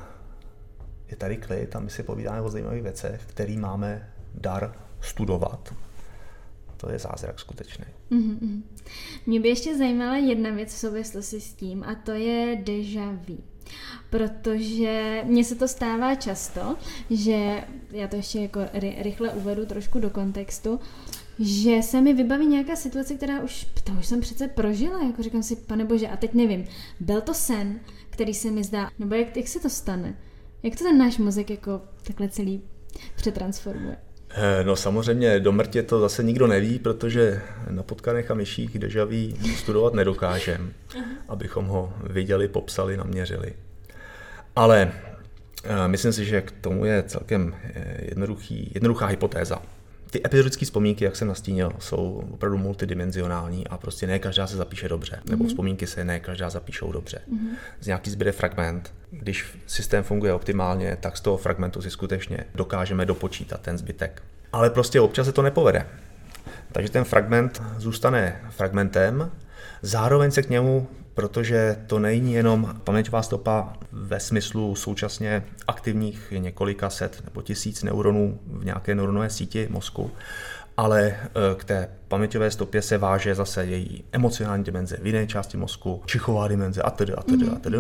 je tady klid a my si povídáme o zajímavých věcech, který máme dar studovat. To je zázrak skutečný. Mm-hmm. Mě by ještě zajímala jedna věc v souvislosti s tím a to je deja vu. Protože mně se to stává často, že já to ještě jako rychle uvedu trošku do kontextu, že se mi vybaví nějaká situace, která už, to už jsem přece prožila, jako říkám si, pane bože, a teď nevím, byl to sen, který se mi zdá, nebo jak, jak se to stane? Jak to ten náš mozek jako takhle celý přetransformuje? Eh, no samozřejmě do mrtě to zase nikdo neví, protože na potkanech a myších dežaví studovat nedokážem, abychom ho viděli, popsali, naměřili. Ale eh, myslím si, že k tomu je celkem eh, jednoduchý, jednoduchá hypotéza ty epizodické vzpomínky, jak jsem nastínil, jsou opravdu multidimenzionální a prostě ne každá se zapíše dobře. Mm-hmm. Nebo mhm. vzpomínky se ne každá zapíšou dobře. Mm-hmm. Z nějaký zbyde fragment. Když systém funguje optimálně, tak z toho fragmentu si skutečně dokážeme dopočítat ten zbytek. Ale prostě občas se to nepovede. Takže ten fragment zůstane fragmentem, zároveň se k němu protože to není jenom paměťová stopa ve smyslu současně aktivních několika set nebo tisíc neuronů v nějaké neuronové síti mozku, ale e, k té paměťové stopě se váže zase její emocionální dimenze v jiné části mozku, čichová dimenze a tedy a tedy a tedy.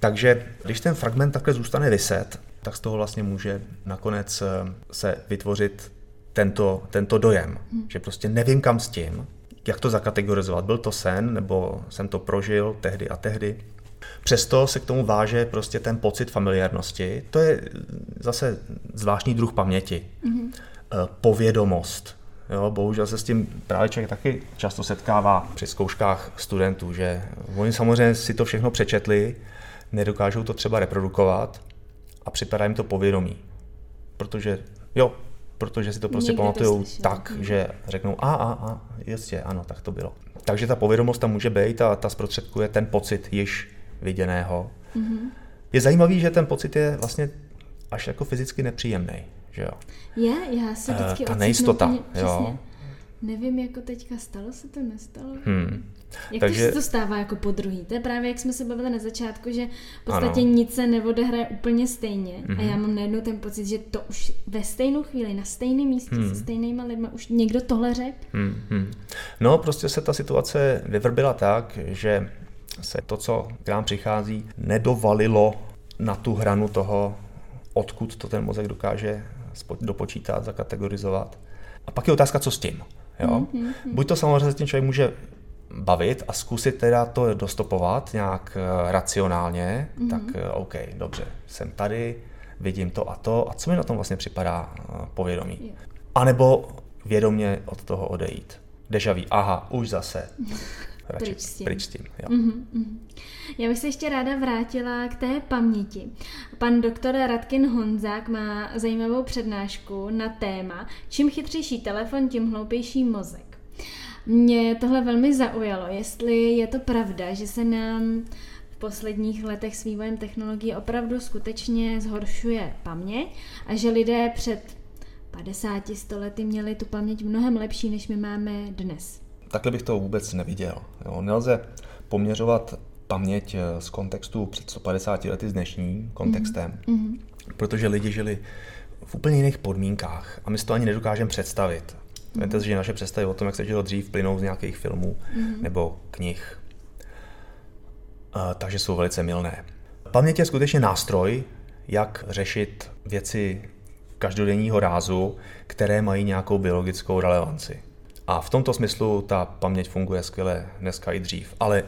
Takže když ten fragment takhle zůstane vyset, tak z toho vlastně může nakonec e, se vytvořit tento, tento dojem, že prostě nevím kam s tím, jak to zakategorizovat. Byl to sen, nebo jsem to prožil tehdy a tehdy. Přesto se k tomu váže prostě ten pocit familiárnosti. To je zase zvláštní druh paměti. Mm-hmm. Povědomost. Jo, bohužel se s tím právě člověk taky často setkává při zkouškách studentů, že oni samozřejmě si to všechno přečetli, nedokážou to třeba reprodukovat a připadá jim to povědomí. Protože jo, protože si to prostě pamatují tak, mm. že řeknou a, a, a, jistě, ano, tak to bylo. Takže ta povědomost tam může být a ta zprostředkuje ten pocit již viděného. Mm-hmm. Je zajímavý, že ten pocit je vlastně až jako fyzicky nepříjemný, že jo? Je, já se vždycky uh, Ta nejistota, úplně, jo. Nevím, jako teďka stalo se to, nestalo. Hmm. Jak Takže... to se to stává jako po druhý? To je právě, jak jsme se bavili na začátku, že v podstatě ano. nic se neodehraje úplně stejně. Mm-hmm. A já mhm. mám najednou ten pocit, že to už ve stejnou chvíli, na stejném místě, hmm. se stejnýma lidmi, už někdo tohle řekl. Hmm. No, prostě se ta situace vyvrbila tak, že se to, co k nám přichází, nedovalilo na tu hranu toho, odkud to ten mozek dokáže dopočítat, zakategorizovat. A pak je otázka, co s tím. Jo? Mm-hmm. Buď to samozřejmě ten člověk může bavit a zkusit teda to dostopovat nějak eh, racionálně, mm-hmm. tak eh, OK, dobře, jsem tady, vidím to a to a co mi na tom vlastně připadá eh, povědomí. Yeah. A vědomě od toho odejít. Dežaví, aha, už zase. [laughs] Radši pryč s tím. Pryč s tím jo. Mm-hmm. Já bych se ještě ráda vrátila k té paměti. Pan doktor Radkin Honzák má zajímavou přednášku na téma Čím chytřejší telefon, tím hloupější mozek. Mě tohle velmi zaujalo, jestli je to pravda, že se nám v posledních letech s vývojem technologií opravdu skutečně zhoršuje paměť a že lidé před 50 lety měli tu paměť mnohem lepší, než my máme dnes. Takhle bych to vůbec neviděl. Jo. Nelze poměřovat paměť eh, z kontextu před 150 lety s dnešním kontextem, mm-hmm. protože lidi žili v úplně jiných podmínkách a my si to ani nedokážeme představit. Vemte mm-hmm. si, že naše představy o tom, jak se žilo dřív, plynou z nějakých filmů mm-hmm. nebo knih. Takže jsou velice milné. Paměť je skutečně nástroj, jak řešit věci každodenního rázu, které mají nějakou biologickou relevanci. A v tomto smyslu ta paměť funguje skvěle dneska i dřív. Ale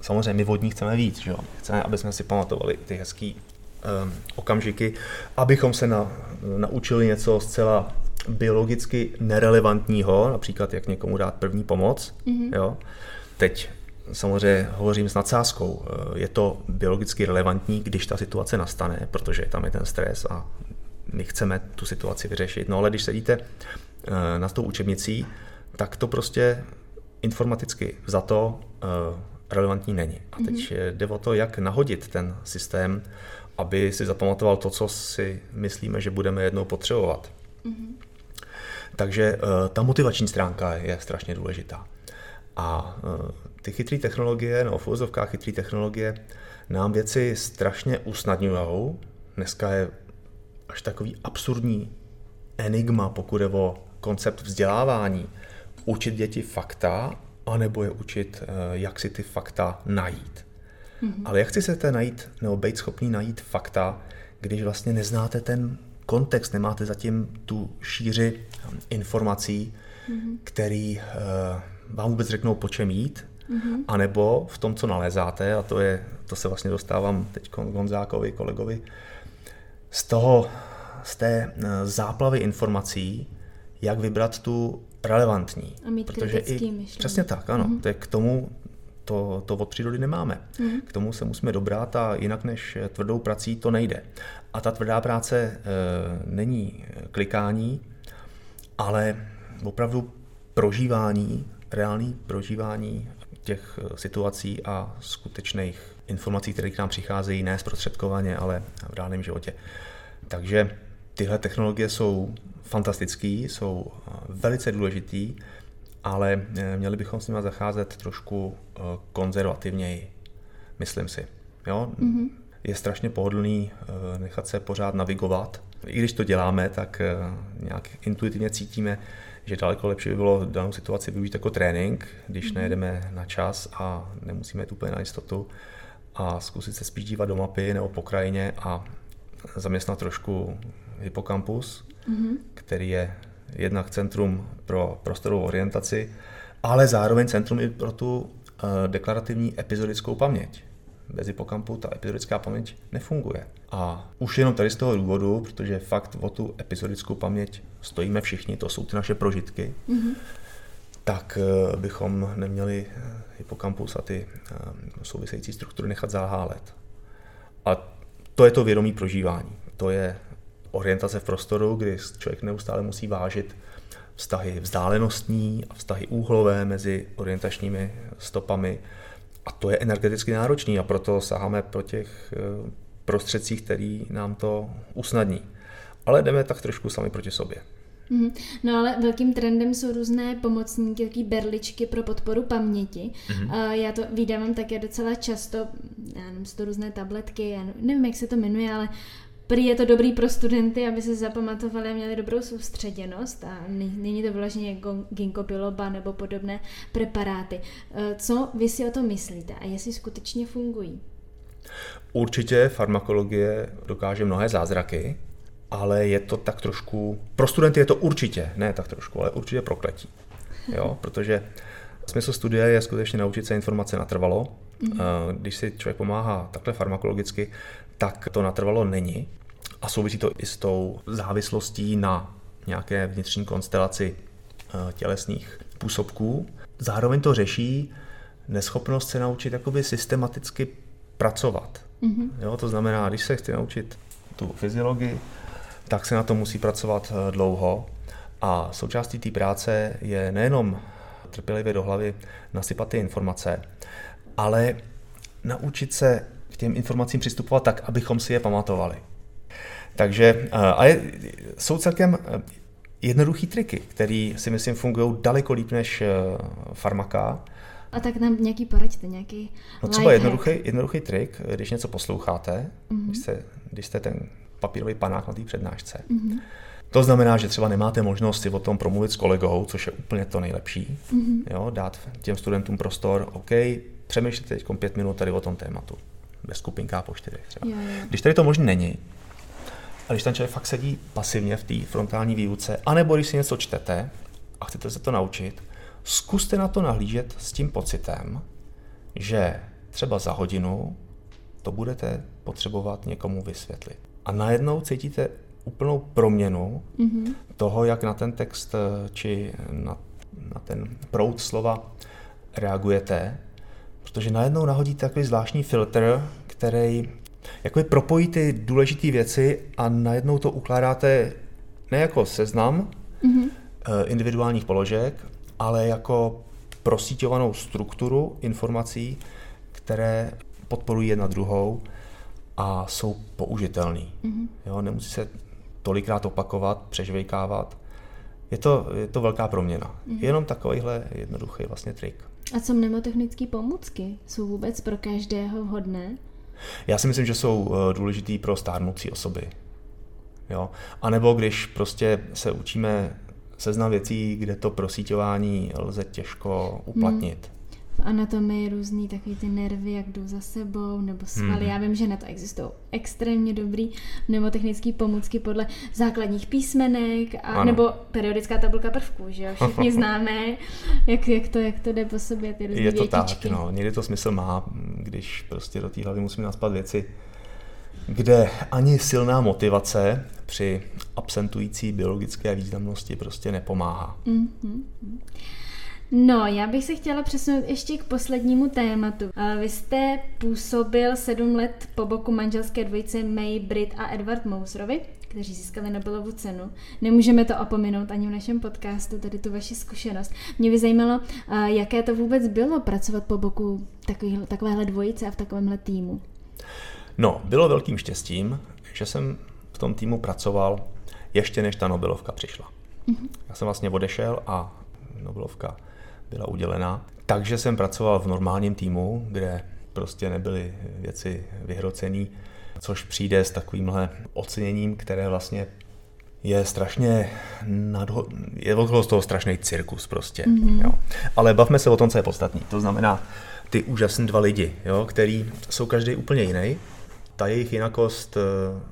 samozřejmě my vodní chceme víc, že? chceme, aby jsme si pamatovali ty hezké um, okamžiky, abychom se na, naučili něco zcela biologicky nerelevantního, například jak někomu dát první pomoc. Mm-hmm. Jo. Teď samozřejmě hovořím s nadsázkou. Eh, je to biologicky relevantní, když ta situace nastane, protože tam je ten stres a my chceme tu situaci vyřešit. No ale když sedíte eh, na tou učebnicí, tak to prostě informaticky za to eh, relevantní není. A teď mm-hmm. jde o to, jak nahodit ten systém, aby si zapamatoval to, co si myslíme, že budeme jednou potřebovat. Mm-hmm. Takže uh, ta motivační stránka je strašně důležitá. A uh, ty chytré technologie, no v chytré technologie, nám věci strašně usnadňují. Dneska je až takový absurdní enigma, pokud je o koncept vzdělávání. Učit děti fakta, anebo je učit, eh, jak si ty fakta najít. Mm-hmm. Ale jak chcete najít, nebo být schopný najít fakta, když vlastně neznáte ten kontext, nemáte zatím tu šíři informací, mm-hmm. který uh, vám vůbec řeknou, po čem jít, mm-hmm. anebo v tom, co nalezáte, a to, je, to se vlastně dostávám teď Gonzákovi, kolegovi, z toho, z té uh, záplavy informací, jak vybrat tu relevantní. A mít protože i, myšlení. Přesně tak, ano. Mm-hmm. To je k tomu, to, to od přírody nemáme. Mm. K tomu se musíme dobrat a jinak než tvrdou prací to nejde. A ta tvrdá práce e, není klikání, ale opravdu prožívání, reálný prožívání těch eh, situací a skutečných informací, které k nám přicházejí ne zprostředkovaně, ale v reálném životě. Takže tyhle technologie jsou fantastické, jsou eh, velice důležitý, ale eh, měli bychom s nimi zacházet trošku konzervativněji, myslím si. Jo? Mm-hmm. Je strašně pohodlný nechat se pořád navigovat. I když to děláme, tak nějak intuitivně cítíme, že daleko lepší by bylo danou situaci využít jako trénink, když mm-hmm. nejedeme na čas a nemusíme jít úplně na jistotu a zkusit se spíš dívat do mapy nebo po krajině a zaměstnat trošku hypokampus, mm-hmm. který je jednak centrum pro prostorovou orientaci, ale zároveň centrum i pro tu uh, deklarativní epizodickou paměť bez hypokampu ta epizodická paměť nefunguje. A už jenom tady z toho důvodu, protože fakt o tu epizodickou paměť stojíme všichni, to jsou ty naše prožitky, mm-hmm. tak eh, bychom neměli eh, hypokampus a ty eh, související struktury nechat zahálet. A to je to vědomí prožívání. To je orientace v prostoru, kdy člověk neustále musí vážit vztahy vzdálenostní a vztahy úhlové mezi orientačními stopami, a to je energeticky náročný a proto saháme po těch eh, prostředcích, který nám to usnadní. Ale jdeme tak trošku sami proti sobě. Mm-hmm. No ale velkým trendem jsou různé pomocníky, takové berličky pro podporu paměti. Mm-hmm. Já to vydávám také docela často, já nevím, jsou to různé tabletky, já nevím, jak se to jmenuje, ale Prý je to dobrý pro studenty, aby se zapamatovali a měli dobrou soustředěnost a není to vyloženě ginkgo biloba nebo podobné preparáty. E, co vy si o tom myslíte a jestli skutečně fungují? Určitě farmakologie dokáže mnohé zázraky, ale je to tak trošku, pro studenty je to určitě, ne tak trošku, ale určitě prokletí. [laughs] Jo, protože smysl studie je skutečně naučit se informace natrvalo. Mm-hmm. Když si člověk pomáhá takhle farmakologicky, tak to natrvalo není. A souvisí to i s tou závislostí na nějaké vnitřní konstelaci eh, tělesných působků. Zároveň to řeší neschopnost se naučit jakoby systematicky pracovat. Mm-hmm. Jo, to znamená, když se chci naučit tu fyziologii, tak se na to musí pracovat eh, dlouho. A součástí té práce je nejenom trpělivě do hlavy nasypat ty informace, ale naučit se k těm informacím přistupovat tak, abychom si je pamatovali. Takže eh, a je, jsou celkem eh, jednoduchý triky, které si myslím fungují daleko líp než eh, farmaka. A tak nám nějaký poraďte, nějaký No třeba jednoduchý, jednoduchý trik, když něco posloucháte, mm-hmm. když, jste, když jste ten papírový panák na té přednášce. Mm-hmm. To znamená, že třeba nemáte možnost si o tom promluvit s kolegou, což je úplně to nejlepší. Mm-hmm. Jo, dát těm studentům prostor, OK, přemýšlejte teď pět minut tady o tom tématu. Ve skupinka po čtyřech třeba. Jo, jo. Když tady to možné není, a když ten člověk fakt sedí pasivně v té frontální výuce, anebo když si něco čtete a chcete se to naučit, zkuste na to nahlížet s tím pocitem, že třeba za hodinu to budete potřebovat někomu vysvětlit. A najednou cítíte úplnou proměnu mm-hmm. toho, jak na ten text eh, či na, na ten proud slova reagujete, protože najednou nahodíte takový zvláštní filtr, který jako propojí ty důležité věci a najednou to ukládáte ne jako seznam mm-hmm. individuálních položek, ale jako prosíťovanou strukturu informací, které podporují jedna druhou a jsou použitelný. Mm-hmm. Jo, nemusí se tolikrát opakovat, přežvejkávat. Je to, je to velká proměna. Mm-hmm. Jenom takovýhle jednoduchý vlastně trik. A co mnemotechnické pomůcky? Jsou vůbec pro každého vhodné? Já si myslím, že jsou eh, důležitý pro stárnoucí osoby. Jo? A nebo když prostě se učíme seznam věcí, kde to prosíťování lze těžko uplatnit. Hmm v anatomii různý takový ty nervy, jak jdou za sebou, nebo svaly. Hmm. Já vím, že na to existují extrémně dobrý mnemotechnické pomůcky podle základních písmenek, a, nebo periodická tabulka prvků, že jo? Všichni [laughs] známe, jak, jak, to, jak to jde po sobě, ty různé Je to větičky. tak, no. Někdy to smysl má, když prostě do té hlavy musíme naspat věci, kde ani silná motivace při absentující biologické významnosti prostě nepomáhá. Mm-hmm. No, já bych se chtěla přesunout ještě k poslednímu tématu. Vy jste působil sedm let po boku manželské dvojice May Brit a Edward Mouserovi, kteří získali Nobelovu cenu. Nemůžeme to opominout ani v našem podcastu, tady tu vaši zkušenost. Mě by zajímalo, jaké to vůbec bylo pracovat po boku takový, takovéhle dvojice a v takovémhle týmu. No, bylo velkým štěstím, že jsem v tom týmu pracoval ještě než ta Nobelovka přišla. Mm-hmm. Já jsem vlastně odešel a Nobelovka byla udělena. Takže jsem pracoval v normálním týmu, kde prostě nebyly věci vyhrocený, což přijde s takovýmhle oceněním, které vlastně je strašně nadho... je okolo z toho strašný cirkus prostě. Mm-hmm. Jo. Ale bavme se o tom, co je podstatný. To znamená ty úžasní dva lidi, jo, který jsou každý úplně jiný. Ta jejich jinakost eh,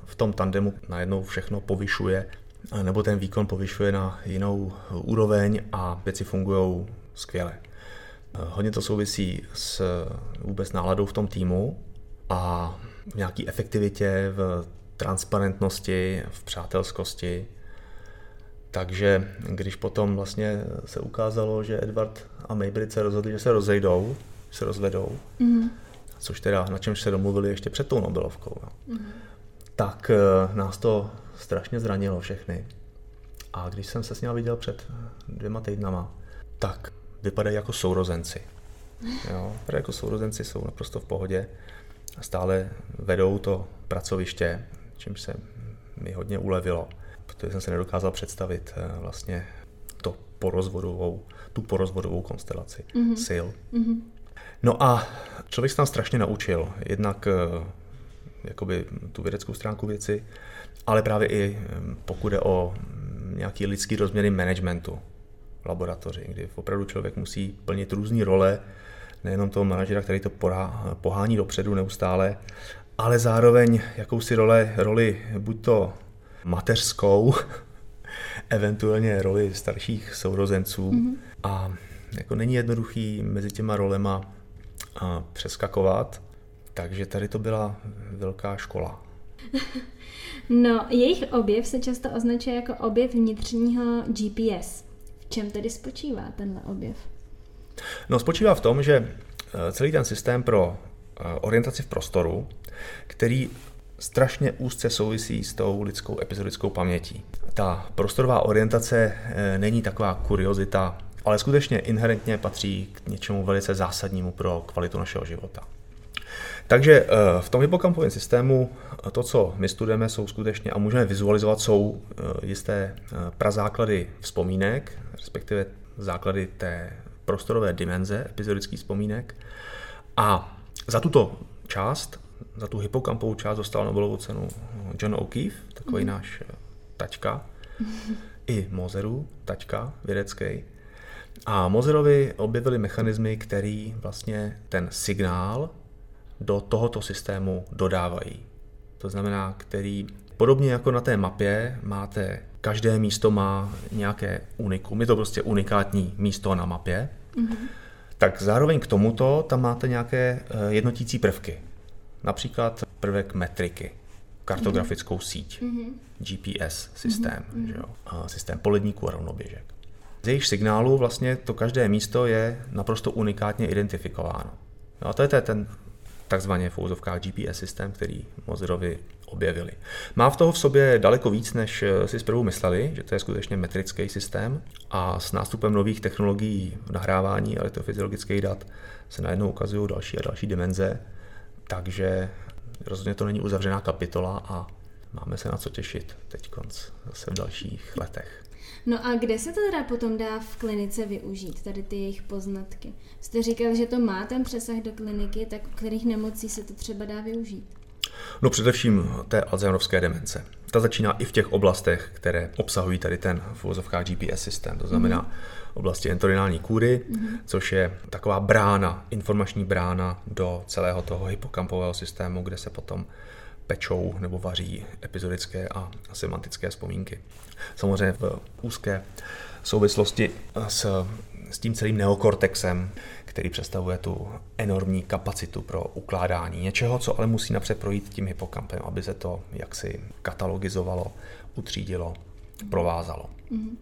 v tom tandemu najednou všechno povyšuje, nebo ten výkon povyšuje na jinou úroveň a věci fungují skvěle. Hodně to souvisí s vůbec náladou v tom týmu a v nějaké efektivitě, v transparentnosti, v přátelskosti. Takže když potom vlastně se ukázalo, že Edward a Maybrit se rozhodli, že se rozejdou, se rozvedou, mm-hmm. což teda na čemž se domluvili ještě před tou Nobelovkou, no. mm-hmm. tak eh, nás to strašně zranilo všechny. A když jsem se s ním viděl před dvěma týdnama, tak vypadají jako sourozenci. Jo, jako sourozenci jsou naprosto v pohodě stále vedou to pracoviště, čímž se mi hodně ulevilo, protože jsem se nedokázal představit eh, vlastně to porozvodovou, tu porozvodovou konstelaci mm-hmm. sil. Mm-hmm. No a člověk se tam strašně naučil, jednak eh, jakoby tu vědeckou stránku věci, ale právě i eh, pokud je o nějaký lidský rozměry managementu v laboratoři, kdy opravdu člověk musí plnit různé role, nejenom toho manažera, který to pohání dopředu neustále, ale zároveň jakousi role, roli buď to mateřskou, [laughs] eventuálně roli starších sourozenců mm-hmm. a jako není jednoduchý mezi těma rolema přeskakovat, takže tady to byla velká škola. [laughs] No, jejich objev se často označuje jako objev vnitřního GPS čem tedy spočívá tenhle objev? No, spočívá v tom, že eh, celý ten systém pro eh, orientaci v prostoru, který strašně úzce souvisí s tou lidskou epizodickou pamětí. Ta prostorová orientace eh, není taková kuriozita, ale skutečně inherentně patří k něčemu velice zásadnímu pro kvalitu našeho života. Takže v tom hypokampovém systému to, co my studujeme, jsou skutečně a můžeme vizualizovat, jsou jisté prazáklady vzpomínek, respektive základy té prostorové dimenze epizodických vzpomínek. A za tuto část, za tu hypokampovou část dostal Nobelovu cenu John O'Keefe, takový mm. náš eh, tačka, i Mozeru, tačka vědecký. A Mozerovi objevili mechanismy, který vlastně ten signál do tohoto systému dodávají. To znamená, který podobně jako na té mapě máte každé místo má nějaké unikum, je to prostě unikátní místo na mapě, mm-hmm. tak zároveň k tomuto tam máte nějaké eh, jednotící prvky. Například prvek metriky, kartografickou mm-hmm. síť, mm-hmm. GPS systém, mm-hmm. že jo? A systém poledníků a rovnoběžek. Z jejich signálu vlastně to každé místo je naprosto unikátně identifikováno. No a to je ten takzvaně v úzovkách GPS systém, který Mozerovi objevili. Má v toho v sobě daleko víc, než si zprvu mysleli, že to je skutečně metrický systém a s nástupem nových technologií v nahrávání elektrofyziologických dat se najednou ukazují další a další dimenze, takže rozhodně to není uzavřená kapitola a máme se na co těšit teď zase v dalších letech. No a kde se to teda potom dá v klinice využít, tady ty jejich poznatky? Jste říkal, že to má ten přesah do kliniky, tak u kterých nemocí se to třeba dá využít? No především té Alzheimerovské demence. Ta začíná i v těch oblastech, které obsahují tady ten v uvozovkách GPS systém, to znamená mm-hmm. oblasti entorinální kůry, mm-hmm. což je taková brána, informační brána do celého toho hypokampového systému, kde se potom pečou nebo vaří epizodické a semantické vzpomínky. Samozřejmě v úzké souvislosti s, s tím celým neokortexem, který představuje tu enormní kapacitu pro ukládání něčeho, co ale musí napřed projít tím hypokampem, aby se to jaksi katalogizovalo, utřídilo, provázalo. Mhm.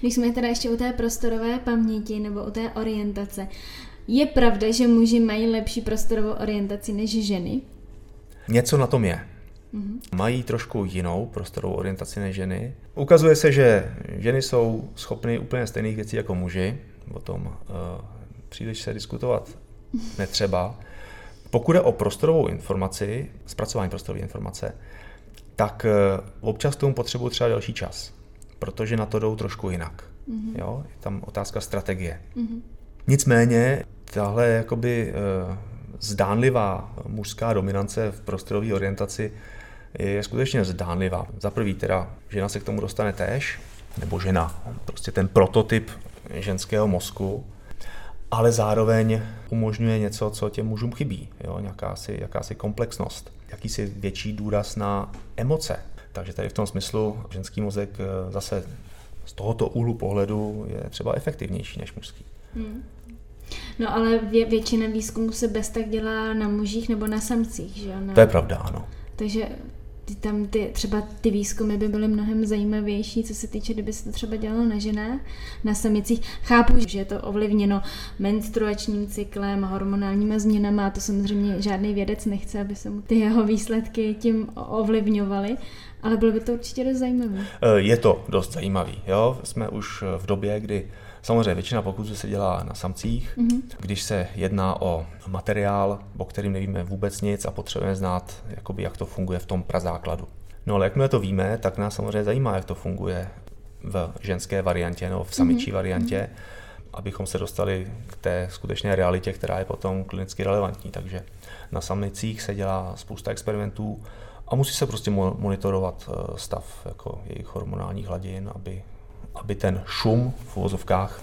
Když jsme teda ještě u té prostorové paměti nebo u té orientace, je pravda, že muži mají lepší prostorovou orientaci než ženy? Něco na tom je. Mm-hmm. Mají trošku jinou prostorovou orientaci než ženy. Ukazuje se, že ženy jsou schopny úplně stejných věcí jako muži. O tom uh, příliš se diskutovat netřeba. Pokud je o prostorovou informaci, zpracování prostorové informace, tak uh, občas tomu potřebují třeba další čas, protože na to jdou trošku jinak. Mm-hmm. Jo? Je tam otázka strategie. Mm-hmm. Nicméně, tahle jakoby uh, zdánlivá mužská dominance v prostorové orientaci je skutečně zdánlivá. Za prvý teda, žena se k tomu dostane též, nebo žena, prostě ten prototyp ženského mozku, ale zároveň umožňuje něco, co těm mužům chybí, jo? Jakási, jakási komplexnost, jakýsi větší důraz na emoce. Takže tady v tom smyslu ženský mozek eh, zase z tohoto úhlu pohledu je třeba efektivnější než mužský. Hmm. No ale vě, většina výzkumu se bez tak dělá na mužích nebo na samcích, že jo? Na... To je pravda, ano. Takže ty, tam ty, třeba ty výzkumy by byly mnohem zajímavější, co se týče, kdyby se to třeba dělalo na ženách, na samicích. Chápu, že je to ovlivněno menstruačním cyklem, hormonálníma změnama a to samozřejmě žádný vědec nechce, aby se mu ty jeho výsledky tím ovlivňovaly, ale bylo by to určitě dost zajímavé. Eh, je to dost zajímavý. Jsme už v době, kdy Samozřejmě většina pokusů se dělá na samcích, mm-hmm. když se jedná o materiál, o kterým nevíme vůbec nic a potřebujeme znát, jakoby, jak to funguje v tom prazákladu. No ale jakmile to víme, tak nás samozřejmě zajímá, jak to funguje v ženské variantě nebo v samičí mm-hmm. variantě, abychom se dostali k té skutečné realitě, která je potom klinicky relevantní. Takže na samicích se dělá spousta experimentů a musí se prostě monitorovat eh, stav jako jejich hormonálních hladin, aby aby ten šum v uvozovkách,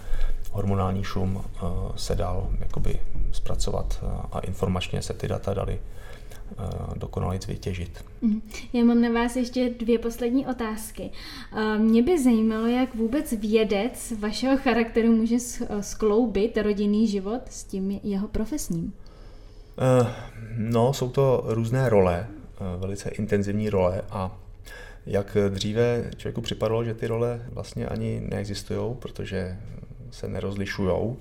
hormonální šum, eh, se dal jakoby zpracovat eh, a informačně se ty data daly eh, dokonale vytěžit. Mhm. Já mám na vás ještě dvě poslední otázky. Mě by zajímalo, jak vůbec vědec vašeho charakteru může skloubit rodinný život s tím jeho profesním. No, jsou to různé role, velice intenzivní role a jak dříve člověku připadalo, že ty role vlastně ani neexistují, protože se nerozlišují.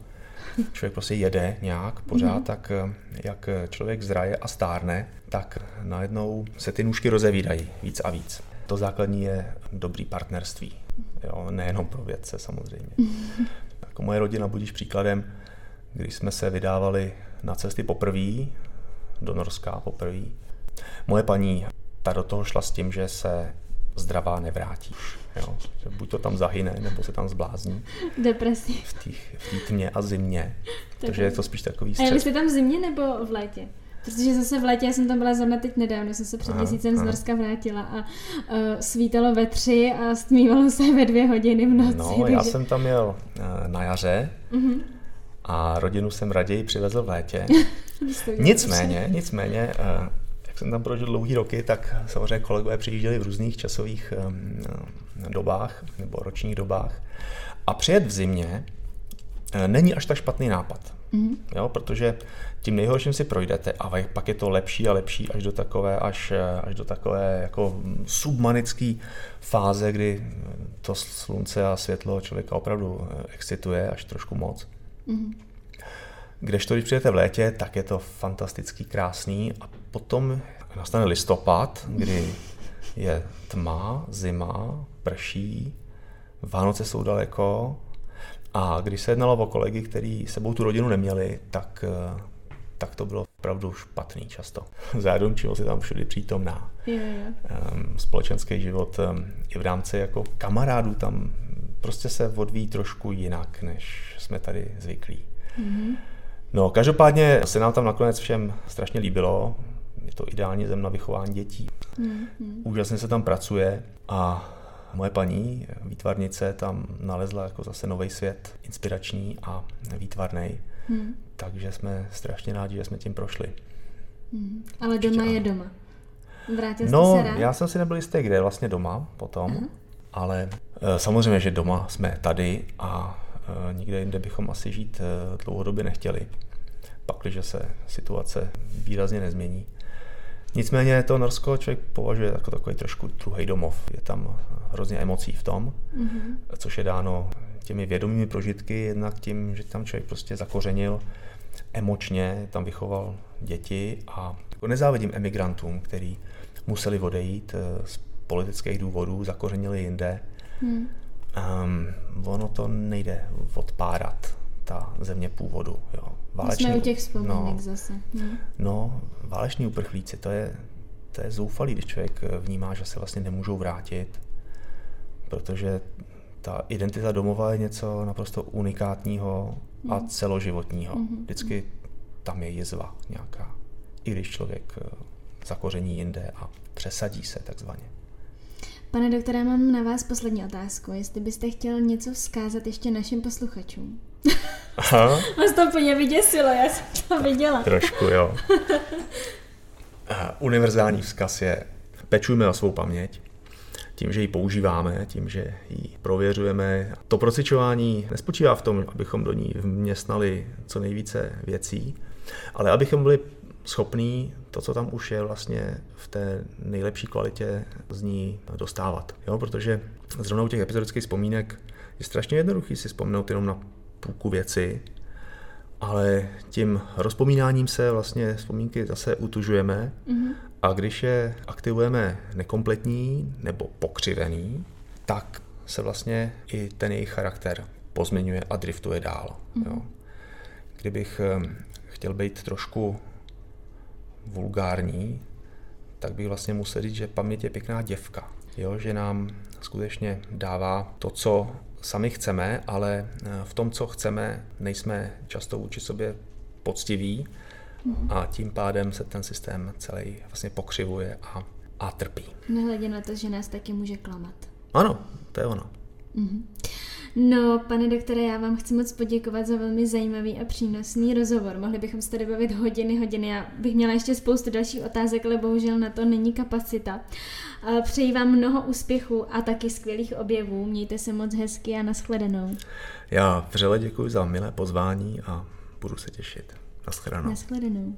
Člověk prostě jede nějak pořád, mm-hmm. tak jak člověk zraje a stárne, tak najednou se ty nůžky rozevídají víc a víc. To základní je dobrý partnerství. Jo, nejenom pro vědce samozřejmě. Mm-hmm. [laughs] Jako moje rodina budíš příkladem, když jsme se vydávali na cesty poprvé, do Norska poprvé. Moje paní ta do toho šla s tím, že se zdravá nevrátíš. Jo? Že buď to tam zahyne, nebo se tam zblázní. Depresí. V té tmě a zimě. Takže je to spíš takový střed. A jeli jste tam v zimě nebo v létě? Protože zase v létě, já jsem tam byla zrovna teď nedávno, jsem se před aha, měsícem aha. z Norska vrátila a uh, svítalo ve tři a stmívalo se ve dvě hodiny v noci. No, takže... já jsem tam jel uh, na jaře uh-huh. a rodinu jsem raději přivezl v létě. [laughs] nicméně, nicméně, uh, jsem tam prožil dlouhý roky, tak samozřejmě kolegové přijížděli v různých časových dobách nebo ročních dobách. A přijet v zimě eh, není až tak špatný nápad. Mm-hmm. Jo, protože tím nejhorším si projdete a pak je to lepší a lepší až do takové, až, eh, až do takové jako submanické fáze, kdy to slunce a světlo člověka opravdu eh, excituje až trošku moc. Mm-hmm. Kdežto, když přijete v létě, tak je to fantastický, krásný a potom nastane listopad, kdy je tma, zima, prší, Vánoce jsou daleko a když se jednalo o kolegy, kteří sebou tu rodinu neměli, tak, eh, tak to bylo opravdu špatný často. [laughs] Zádomčivost je tam všude přítomná. Ehm, Společenský život ehm, i v rámci jako kamarádů tam prostě se odvíjí trošku jinak, než jsme tady zvyklí. Mhm. No, každopádně se nám tam nakonec všem strašně líbilo. Je to ideální zem na vychování dětí. Mhm. Úžasně se tam pracuje a moje paní, výtvarnice, tam nalezla jako zase nový svět, inspirační a výtvarný. Mhm. Takže jsme strašně rádi, že jsme tím prošli. Mhm. Ale Určitě doma je doma. Vrátil jste No, se rád? já jsem si nebyl jistý, kde je vlastně doma potom, Aha. ale e, samozřejmě, že doma jsme tady a nikde jinde bychom asi žít e, dlouhodobě nechtěli, pakliže se situace výrazně nezmění. Nicméně to Norsko člověk považuje jako takový trošku druhý domov. Je tam hrozně emocí v tom, Mhm. což je dáno těmi vědomými prožitky, jednak tím, že tam člověk prostě zakořenil emočně, tam vychoval děti a jako nezávidím emigrantům, který museli odejít eh, z politických důvodů, zakořenili jinde. Mhm. Um, ono to nejde odpárat, ta země původu. Jo. My jsme u těch vzpomínek no, zase. Mhm. No, váleční uprchlíci, to je, to je zoufalý, když člověk vnímá, že se vlastně nemůžou vrátit, protože ta identita domova je něco naprosto unikátního a celoživotního. Vždycky tam je jizva nějaká, i když člověk eh, zakoření jinde a přesadí se takzvaně. Pane doktore, mám na vás poslední otázku. Jestli byste chtěl něco vzkázat ještě našim posluchačům. Aha, [laughs] Vás to úplně vyděsilo, já jsem to viděla. trošku, jo. [laughs] Eh, Univerzální vzkaz je, pečujme o svou paměť, tím, že ji používáme, tím, že ji prověřujeme. To procvičování nespočívá v tom, abychom do ní vměstnali co nejvíce věcí, ale abychom byli schopní to, co tam už je vlastně v té nejlepší kvalitě z ní dostávat. Jo, protože zrovna u těch epizodických vzpomínek je strašně jednoduchý si vzpomenout jenom na půlku věci, ale tím rozpomínáním se vlastně vzpomínky zase utužujeme Mhm. a když je aktivujeme nekompletní nebo pokřivený, tak se vlastně i ten jejich charakter pozměňuje a driftuje dál. Jo. Kdybych em, chtěl být trošku vulgární, tak bych vlastně musel říct, že paměť je pěkná děvka. Jo, že nám skutečně dává to, co sami chceme, ale eh, v tom, co chceme, nejsme často vůči sobě poctiví a tím pádem se ten systém celý vlastně pokřivuje a, a trpí. Nehledě na to, že nás taky může klamat. Ano, to je ono. No, pane doktore, já vám chci moc poděkovat za velmi zajímavý a přínosný rozhovor. Mohli bychom se tady bavit hodiny, hodiny. Já bych měla ještě spoustu dalších otázek, ale bohužel na to není kapacita. Přeji vám mnoho úspěchů a taky skvělých objevů. Mějte se moc hezky a nashledanou. Já vřele děkuji za milé pozvání a budu se těšit. Naschledanou. Nashledanou.